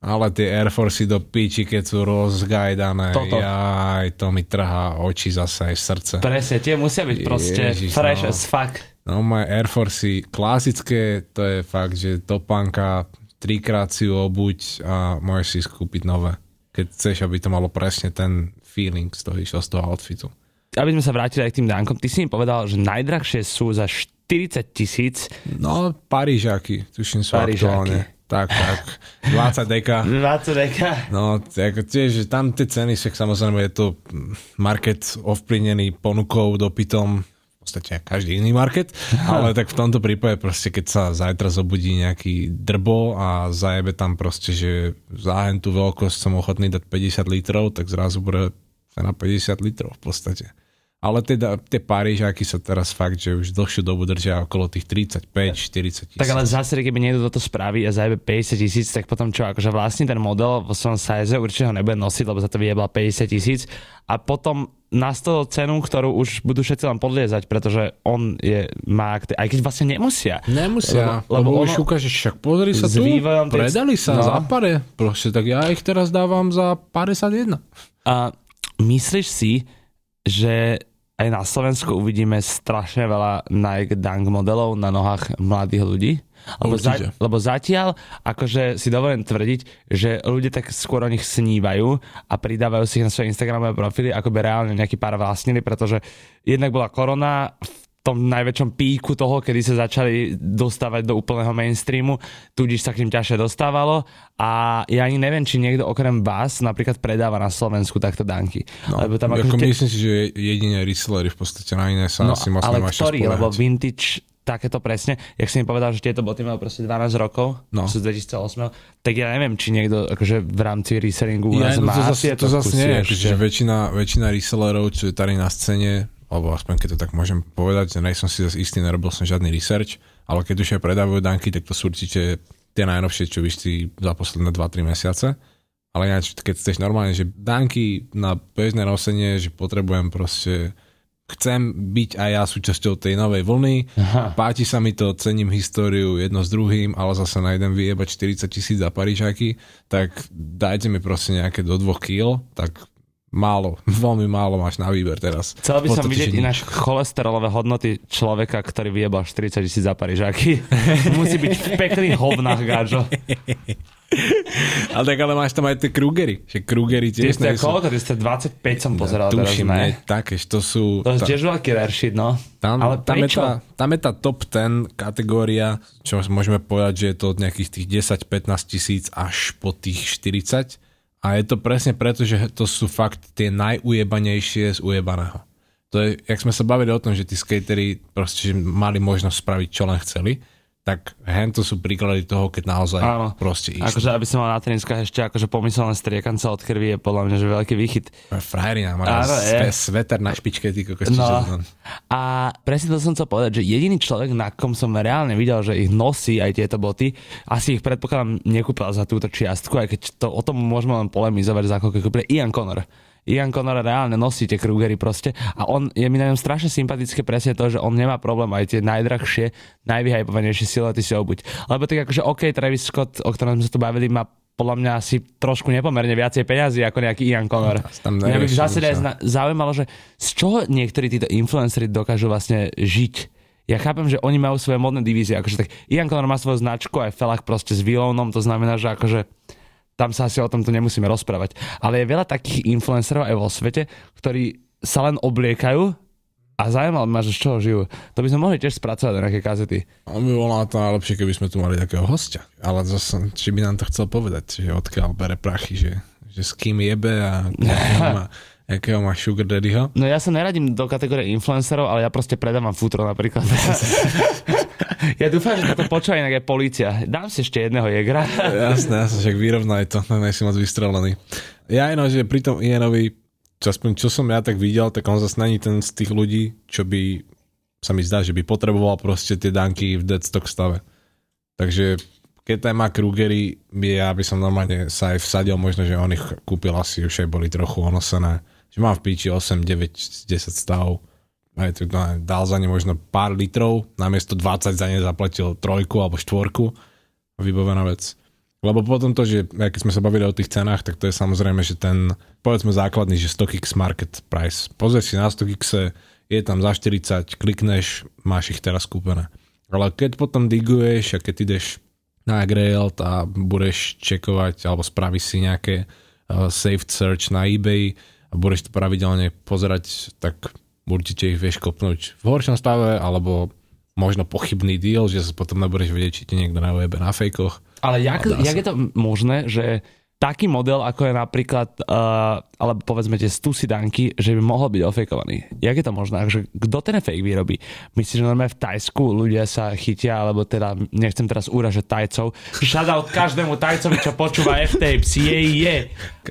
Ale tie Air Force do píči, keď sú rozgajdané, Toto. jaj, to mi trhá oči zase aj srdce. Presne, tie musia byť proste Ježiš, fresh no. as fuck. No moje Air Force klasické, to je fakt, že topánka, trikrát si ju obuť a môžeš si skúpiť nové. Keď chceš, aby to malo presne ten feeling z toho, z toho outfitu. Aby sme sa vrátili aj k tým dánkom, ty si mi povedal, že najdrahšie sú za 40 tisíc. No, Parížaky, tuším sú aktuálne. Tak, tak. 20 deka. [laughs] 20 deka. No, tak tiež, tam tie ceny, však samozrejme je to market ovplyvnený ponukou, dopytom, v podstate každý iný market, [laughs] ale tak v tomto prípade proste, keď sa zajtra zobudí nejaký drbo a zajebe tam proste, že za tú veľkosť som ochotný dať 50 litrov, tak zrazu bude na 50 litrov v podstate. Ale teda tie Parížaky sa teraz fakt, že už dlhšiu dobu držia okolo tých 35-40 tisíc. Tak ale zase, keby niekto toto spraví a zajebe 50 tisíc, tak potom čo, akože vlastne ten model vo svojom size určite ho nebude nosiť, lebo za to vyjebal 50 tisíc a potom na to cenu, ktorú už budú všetci len podliezať, pretože on je, má, aj keď vlastne nemusia. Nemusia, lebo, lebo, lebo už ukážeš, však pozri sa tu, predali sa no. za pare, proste, tak ja ich teraz dávam za 51. A myslíš si, že aj na Slovensku uvidíme strašne veľa Nike Dunk modelov na nohách mladých ľudí. Lebo, za, lebo zatiaľ, akože si dovolím tvrdiť, že ľudia tak skôr o nich snívajú a pridávajú si ich na svoje Instagramové profily, ako by reálne nejaký pár vlastnili, pretože jednak bola korona, tom najväčšom píku toho, kedy sa začali dostávať do úplného mainstreamu, tudíž sa k ním ťažšie dostávalo. A ja ani neviem, či niekto okrem vás napríklad predáva na Slovensku takto danky. No, lebo tam ako te... myslím si, že jedine resellery v podstate na iné sa no, asi možno ale ktorý, lebo vintage takéto presne, jak si mi povedal, že tieto boty majú proste 12 rokov, no. sú z 2008, tak ja neviem, či niekto akože v rámci resellingu ja, no, má to zase, to zase nie, že väčšina, väčšina resellerov, čo je tady na scéne, alebo aspoň keď to tak môžem povedať, že nejsom si zase istý, nerobil som žiadny research, ale keď už aj predávajú danky, tak to sú určite tie najnovšie, čo vyšli za posledné 2-3 mesiace. Ale ináč, keď chceš normálne, že danky na bežné nosenie, že potrebujem proste chcem byť aj ja súčasťou tej novej vlny, Aha. páči sa mi to, cením históriu jedno s druhým, ale zase najdem vyjebať 40 tisíc za Parížaky, tak dajte mi proste nejaké do 2 kg, tak málo, [laughs] veľmi málo máš na výber teraz. Chcel by som vidieť ináč cholesterolové hodnoty človeka, ktorý vyjebal 40 tisíc za Parížaky. [laughs] Musí byť v pekných hovnách, gáčo. [laughs] Ale tak ale máš tam aj tie Krugery. Že Krugery tiež nie sú... koľko? Ty ste 25 som pozeral teraz, Tuším, ne? nie, také, to sú... To je tiež veľký rare shit, no. Tam, Ale tam, je tá, tam je tá top 10 kategória, čo môžeme povedať, že je to od nejakých tých 10-15 tisíc až po tých 40. A je to presne preto, že to sú fakt tie najujebanejšie z ujebaného. To je, jak sme sa bavili o tom, že tí skatery proste že mali možnosť spraviť, čo len chceli, tak hen to sú príklady toho, keď naozaj Áno. proste išli. Akože aby som mal na tréniskách ešte akože pomyselné striekanca od krvi je podľa mňa, že veľký výchyt. Frajerina, má sve, sveter na špičke, ty kokos, No. A presne to som chcel povedať, že jediný človek, na kom som reálne videl, že ich nosí aj tieto boty, asi ich predpokladám nekúpil za túto čiastku, aj keď to, o tom môžeme len polemizovať, za koľko kúpil Ian Connor. Ian Connor reálne nosí tie Krugery proste a on je mi na ňom strašne sympatické presne to, že on nemá problém aj tie najdrahšie, najvyhypovanejšie silety si obuť. Lebo tak akože OK, Travis Scott, o ktorom sme sa tu bavili, má podľa mňa asi trošku nepomerne viacej peňazí ako nejaký Ian Connor. Tam Mňa by zna- zaujímalo, že z čoho niektorí títo influenceri dokážu vlastne žiť. Ja chápem, že oni majú svoje modné divízie, akože tak Ian Connor má svoju značku aj Felach proste s Vilónom, to znamená, že akože tam sa asi o tomto nemusíme rozprávať. Ale je veľa takých influencerov aj vo svete, ktorí sa len obliekajú a zaujímalo ma, že z čoho žijú. To by sme mohli tiež spracovať do nejaké kazety. On by bol na to najlepšie, keby sme tu mali takého hostia. Ale zase, či by nám to chcel povedať, že odkiaľ bere prachy, že, že s kým jebe a akého má, [laughs] akého má sugar daddyho. No ja sa neradím do kategórie influencerov, ale ja proste predávam futro napríklad. [laughs] ja dúfam, že toto počúva inak aj policia. Dám si ešte jedného jegra. Jasné, jasné, však vyrovnaj to, [laughs] no si moc vystrelený. Ja aj no, že pri tom Ianovi, čo, aspoň čo som ja tak videl, tak on zase není ten z tých ľudí, čo by sa mi zdá, že by potreboval proste tie danky v deadstock stave. Takže keď tam má Krugery, ja by som normálne sa aj vsadil, možno, že on ich kúpil asi už aj boli trochu onosené. Že mám v píči 8, 9, 10 stavov. To, no, dal za ne možno pár litrov, namiesto 20 za ne zaplatil trojku alebo štvorku. Vybavená vec. Lebo potom to, že keď sme sa bavili o tých cenách, tak to je samozrejme, že ten, povedzme základný, že StockX market price. Pozri si na StockX, je tam za 40, klikneš, máš ich teraz kúpené. Ale keď potom diguješ a keď ideš na Grail a budeš čekovať alebo spravíš si nejaké uh, saved search na eBay a budeš to pravidelne pozerať, tak určite ich vieš kopnúť v horšom stave alebo možno pochybný deal, že sa potom nebudeš vedieť, či ti niekto na webe na fejkoch. Ale jak, jak je to možné, že taký model, ako je napríklad, uh, alebo povedzme tie stusy danky, že by mohol byť ofejkovaný. Jak je to možné? Že kto ten fake vyrobí? Myslíš, že normálne v Tajsku ľudia sa chytia, alebo teda, nechcem teraz úražať Tajcov. Shoutout každému Tajcovi, čo počúva F-Tapes. Je, je.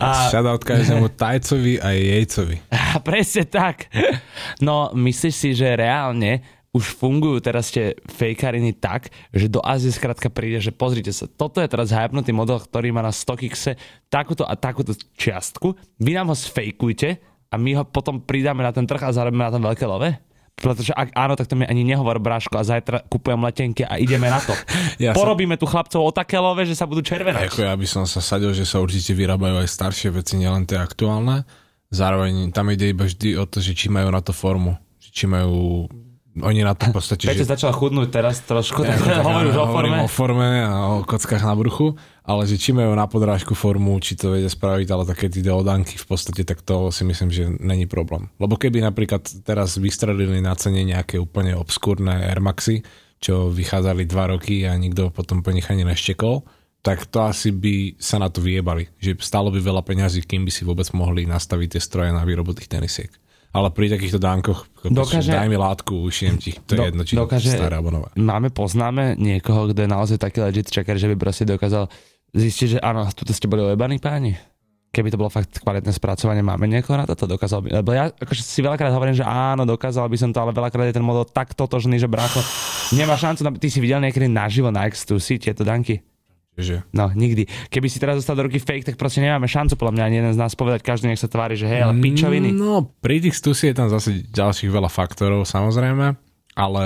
A... Shoutout každému Tajcovi a Jejcovi. A [laughs] presne tak. No, myslíš si, že reálne už fungujú teraz tie fejkariny tak, že do Ázie skrátka príde, že pozrite sa, toto je teraz hypnutý model, ktorý má na StockXe takúto a takúto čiastku, vy nám ho sfejkujte a my ho potom pridáme na ten trh a zarobíme na tom veľké love? Pretože ak áno, tak to mi ani nehovor, bráško, a zajtra kupujem letenky a ideme na to. [laughs] Ja sa- Porobíme tu chlapcov o také love, že sa budú červené. Ako ja by som sa sadil, že sa určite vyrábajú aj staršie veci, nielen tie aktuálne. Zároveň tam ide iba vždy o to, že či majú na to formu. Či majú... Oni na to v podstate... Peťo že... začal chudnúť teraz trošku, tak tak hovoríš o forme. o forme a o kockách na bruchu, ale že či majú na podrážku formu, či to vedia spraviť, ale také tie odanky v podstate, tak to si myslím, že není problém. Lebo keby napríklad teraz vystredili na cene nejaké úplne obskúrne Air Maxy, čo vychádzali dva roky a nikto potom po nich ani neštekol, tak to asi by sa na to vyjebali. Že stálo by veľa peňazí, kým by si vôbec mohli nastaviť tie stroje na výrobu tých tenisiek. Ale pri takýchto dánkoch, Dokáže- daj mi látku, ušijem ti, to je Do- jedno, či dokáže- staré alebo nové. Máme, poznáme niekoho, kto je naozaj taký legit checker, že by proste dokázal zistiť, že áno, tuto ste boli ojebaní páni. Keby to bolo fakt kvalitné spracovanie, máme niekoho na toto, dokázal by. Lebo ja akože si veľakrát hovorím, že áno, dokázal by som to, ale veľakrát je ten model tak totožný, že brácho, nemá šancu, ty si videl niekedy naživo na X2C tieto danky? Že No, nikdy. Keby si teraz dostal do ruky fake, tak proste nemáme šancu podľa mňa ani jeden z nás povedať, každý nech sa tvári, že hej, ale pičoviny. No, pri tých stusí je tam zase ďalších veľa faktorov, samozrejme, ale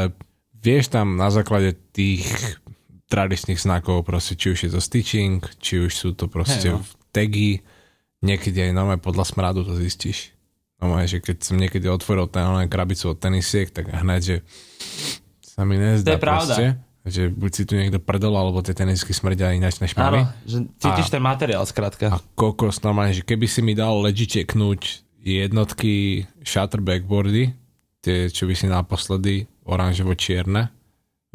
vieš tam na základe tých tradičných znakov, proste či už je to stitching, či už sú to proste Hej, no. tagy, Niekedy aj normálne podľa smradu to zistíš. Normálne, že keď som niekedy otvoril ten krabicu od tenisiek, tak hneď, že sa mi nezdá To je pravda. proste, že buď si tu niekto prdol, alebo tie tenisky smrdia ináč než mami. Áno, že cítiš ten materiál skrátka. A kokos normálne, že keby si mi dal legiteknúť jednotky shutter backboardy, tie, čo by si naposledy oranžovo-čierne,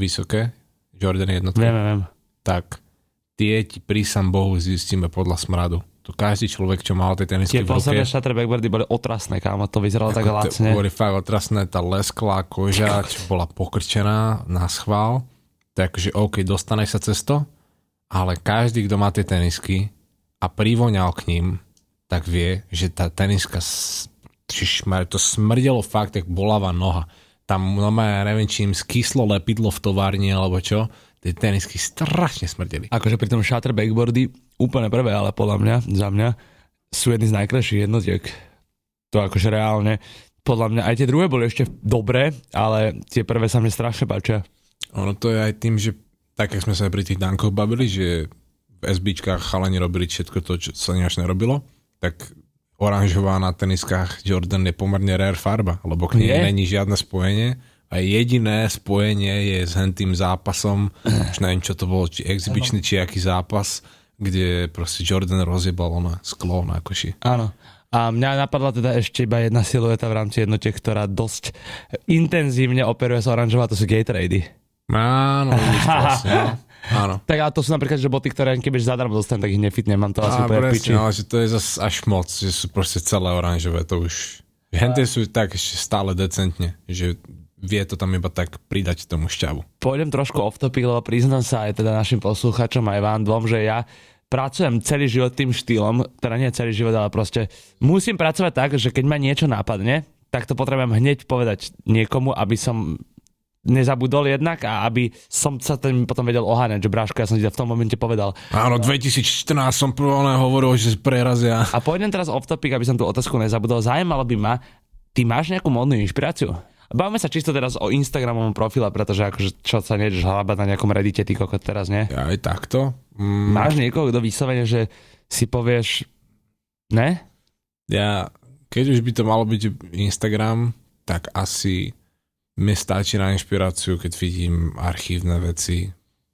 vysoké, Jordan jednotky, Viem, viem. tak tie ti prísam Bohu zistíme podľa smradu. To každý človek, čo mal tie tenisky Tie v ruke, posledné shutter backboardy boli otrasné, kámo, to vyzeralo tak to lacne. boli fakt otrasné, tá lesklá koža, [laughs] čo bola pokrčená na schvál, tak že OK, dostaneš sa cez to, ale každý, kto má tie tenisky a privoňal k ním, tak vie, že tá teniska, čišmar, to smrdelo fakt, jak bolavá noha. Tam, no ja neviem, či im skyslo lepidlo v továrni, alebo čo, tie tenisky strašne smrdeli. Akože pri tom shutter backboardy úplne prvé, ale podľa mňa, za mňa, sú jedny z najkrajších jednotiek. To akože reálne, podľa mňa aj tie druhé boli ešte dobré, ale tie prvé sa mne strašne páčia. Ono to je aj tým, že tak, jak sme sa aj pri tých dankoch bavili, že v SBčkách chalani robili všetko to, čo sa ináč nerobilo, tak oranžová na teniskách Jordan je pomerne rare farba, lebo k nej není žiadne spojenie a jediné spojenie je s hentým zápasom, [clears throat] už neviem čo to bolo, či exibičný, či aký zápas, kde proste Jordan rozjebal na sklo na koši. Áno. A mňa napadla teda ešte iba jedna silueta v rámci jednotiek, ktorá dosť intenzívne operuje s oranžová, to sú Gatorady. Áno, vidíš to vlastne, no. [laughs] Áno. Tak a to sú napríklad, že boty, ktoré keby zadarmo dostanem, tak ich nefitne, mám to asi Á, úplne presne, ale že to je zase až moc, že sú proste celé oranžové, to už... Hentie sú tak ešte stále decentne, že vie to tam iba tak pridať tomu šťavu. Pôjdem trošku off topic, lebo priznám sa aj teda našim poslucháčom aj vám dvom, že ja pracujem celý život tým štýlom, teda nie celý život, ale proste musím pracovať tak, že keď ma niečo napadne, tak to potrebujem hneď povedať niekomu, aby som nezabudol jednak a aby som sa tým potom vedel oháňať, že bráško, ja som ti v tom momente povedal. Áno, 2014 som prvé hovoril, že prerazia. A pôjdem teraz off topic, aby som tú otázku nezabudol. Zajímalo by ma, ty máš nejakú modnú inšpiráciu? Bavíme sa čisto teraz o Instagramovom profile, pretože akože čo sa nejdeš hľabať na nejakom reddite, ty kokot teraz, nie? Ja aj takto. Mm, Máš niekoho, kto vyslovene, že si povieš, ne? ja, keď už by to malo byť Instagram, tak asi mi stačí na inšpiráciu, keď vidím archívne veci,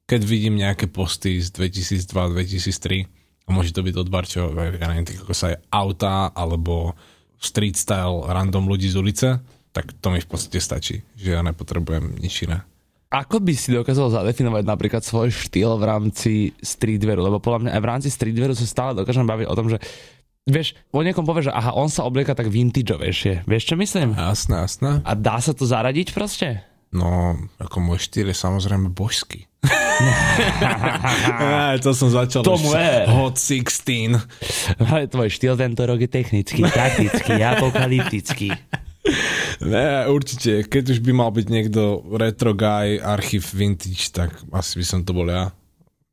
keď vidím nejaké posty z 2002-2003 a môže to byť od Barčo, ja neviem, tak ako sa je auta alebo street style random ľudí z ulice, tak to mi v podstate stačí, že ja nepotrebujem nič iné. Ako by si dokázal zadefinovať napríklad svoj štýl v rámci streetwearu? Lebo podľa mňa aj v rámci streetwearu sa stále dokážem baviť o tom, že vieš, o niekom povie, že aha, on sa oblieka tak vintageovejšie. Vieš, čo myslím? Jasné, jasné. A dá sa to zaradiť proste? No, ako môj štýl je samozrejme božský. [laughs] To som začal Tomu už ver. Hot 16. Ale tvoj štýl tento rok je technický, taktický, [laughs] apokalyptický. Ne, určite, keď už by mal byť niekto retro guy, archív vintage, tak asi by som to bol ja.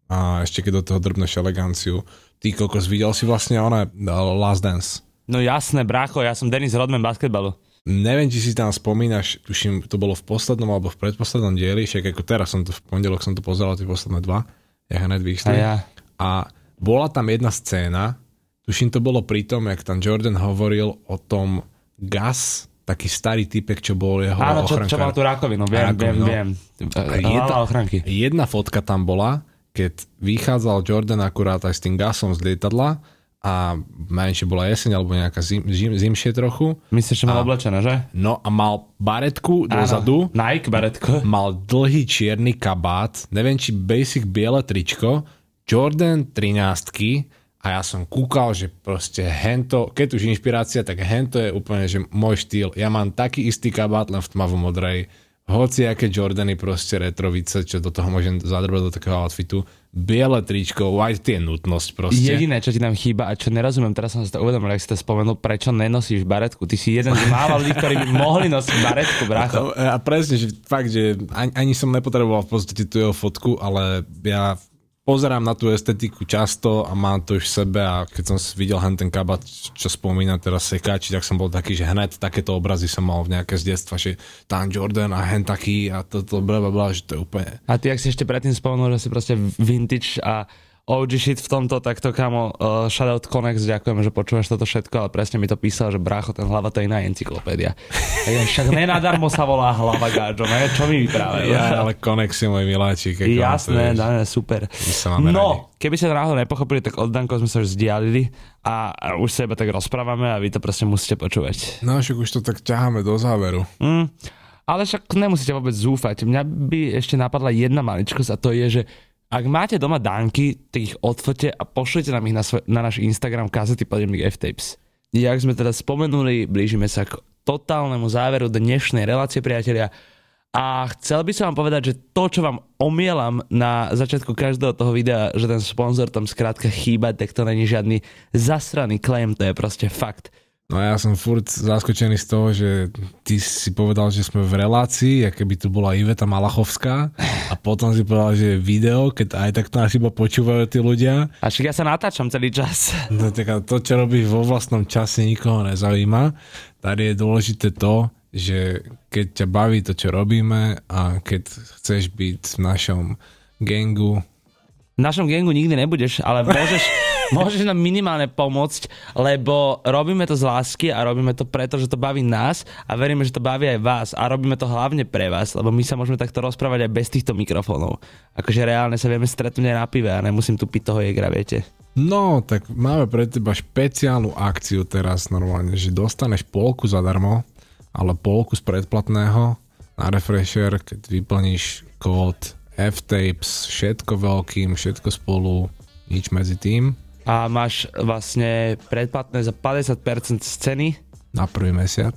A ešte keď do toho drbneš eleganciu. Ty kokos, videl si vlastne ona Last Dance. No jasné, brácho, ja som Denis Rodman basketbalu. Neviem, či si tam spomínaš, tuším, to bolo v poslednom alebo v predposlednom dieli, však ako teraz som to v pondelok som to pozeral, tie posledné dva, ja hned A ja. A bola tam jedna scéna, tuším to bolo pri tom, jak tam Jordan hovoril o tom Gas, taký starý typek, čo bol jeho Áno, čo, čo mal tú rakovinu, viem, Rakovinu. viem, viem. Hlava jedna, ochranky. jedna fotka tam bola, keď vychádzal Jordan akurát aj s tým gasom z lietadla a či bola jeseň alebo nejaká zim, zim, zimšie trochu. Myslíš, že mal oblečené, že? No a mal baretku dozadu. Nike, baretko. mal dlhý čierny kabát, neviem, či basic biele tričko, Jordan 13 a ja som kúkal, že proste hento, keď už inšpirácia, tak hento je úplne, že môj štýl. Ja mám taký istý kabát, len v tmavo modrej. Hoci aké Jordany proste retrovice, čo do toho môžem zadrbať do takého outfitu. Biele tričko, white je nutnosť proste. Jediné, čo ti tam chýba a čo nerozumiem, teraz som si to uvedomil, ak si to spomenul, prečo nenosíš baretku. Ty si jeden z mála ľudí, ktorí by mohli nosiť baretku, brácho. A presne, že fakt, že ani, ani som nepotreboval v podstate tú jeho fotku, ale ja pozerám na tú estetiku často a mám to už v sebe a keď som videl hen ten kabát, čo spomína teraz sekáči, tak som bol taký, že hned takéto obrazy som mal v nejaké z detstva, že tam Jordan a hen taký a toto bla bla bla, že to je úplne... A ty, ak si ešte predtým spomenul, že si proste vintage a OG shit v tomto, takto kamo, uh, shoutout Konex, ďakujem, že počúvaš toto všetko, ale presne mi to písal, že brácho, ten hlava to je iná encyklopédia. Ja, však nenadarmo sa volá hlava gáčo, ne? Čo mi vyprávajú? Ja, ale Konex je môj miláčik. Jasné, to dáme, super. máme radi. No, keby ste to náhodou nepochopili, tak od Danko sme sa už zdialili a a už sa iba tak rozprávame a vy to proste musíte počúvať. No však už to tak ťaháme do záveru. Mm, ale však nemusíte vôbec zúfať. Mňa by ešte napadla jedna maličkosť a to je, že ak máte doma dánky, tak ich odfote a pošlite nám ich na, svoj, na náš Instagram kazety podemník F-Tapes. Jak sme teda spomenuli, blížime sa k totálnemu záveru dnešnej relácie, priatelia. A chcel by som vám povedať, že to, čo vám omielam na začiatku každého toho videa, že ten sponzor tam skrátka chýba, tak to není žiadny zasraný claim, to je proste fakt. No a ja som furt zaskočený z toho, že ty si povedal, že sme v relácii, aké by tu bola Iveta Malachovská a potom si povedal, že je video, keď aj tak to nás iba počúvajú tí ľudia. A však ja sa natáčam celý čas. [laughs] No, tak to, čo robíš vo vlastnom čase, nikoho nezaujíma. Tady je dôležité to, že keď ťa baví to, čo robíme a keď chceš byť v našom gangu, V našom gengu nikdy nebudeš, ale môžeš, [laughs] môžeš nám minimálne pomôcť, lebo robíme to z lásky a robíme to preto, že to baví nás a veríme, že to baví aj vás a robíme to hlavne pre vás, lebo my sa môžeme takto rozprávať aj bez týchto mikrofónov. Akože reálne sa vieme stretnúť aj na pive a nemusím tu piť toho jegra, viete. No, tak máme pre teba špeciálnu akciu teraz normálne, že dostaneš polku zadarmo, ale polku z predplatného na Refresher, keď vyplníš kód F-Tapes, všetko veľkým, všetko spolu, nič medzi tým, A máš vlastne predplatné za 50% z ceny, na prvý mesiac.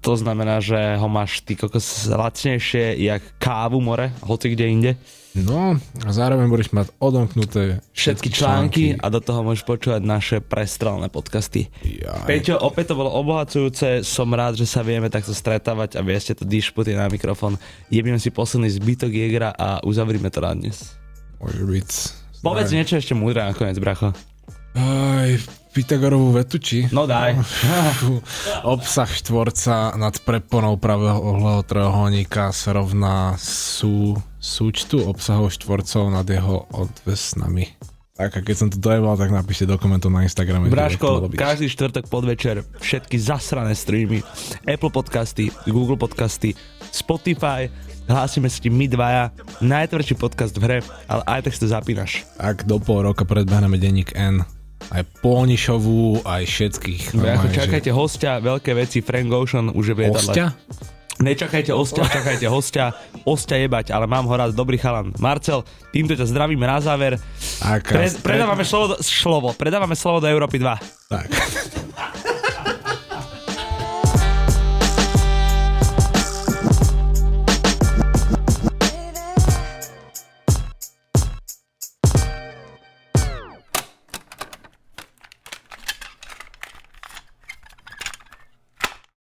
to znamená, že ho máš ty kokos lacnejšie jak kávu more, hoci kde inde. No a zároveň budeš mať odomknuté Všetky články a do toho môžeš počúvať naše prestrelné podcasty. Jaj. Peťo, opäť to bolo obohacujúce, som rád, že sa vieme takto stretávať a vieste to dišputy na mikrofón. Jebíme si posledný zbytok Jegra a uzavrime to na dnes. Môže byť. Povedz niečo ešte múdre nakoniec, bracho. Aj, Pythagorovú vetu, či? No daj. Obsah štvorca nad preponou pravého ohľadu trojuholníka sa rovná sú, súčtu obsahov štvorcov nad jeho odvesnami. Tak a keď som to dojebal, tak napíšte do komentov na Instagrame. Bráško, každý štvrtok podvečer všetky zasrané streamy, Apple podcasty, Google podcasty, Spotify, hlásime si my dvaja, najtvrdší podcast v hre, ale aj tak si to zapínaš. Ak do pol roka predbehneme denník N, aj Polnišovú, aj všetkých. No, ako normálne, že- čakajte hostia, veľké veci, Frank Ocean už je v lietadle. Hostia? Nečakajte ostia, čakajte hostia, ostia jebať, ale mám ho rád, dobrý chalan. Marcel, týmto ťa zdravíme na záver. Pre, predávame slovo, do, predávame slovo do Európy 2. tak. [laughs]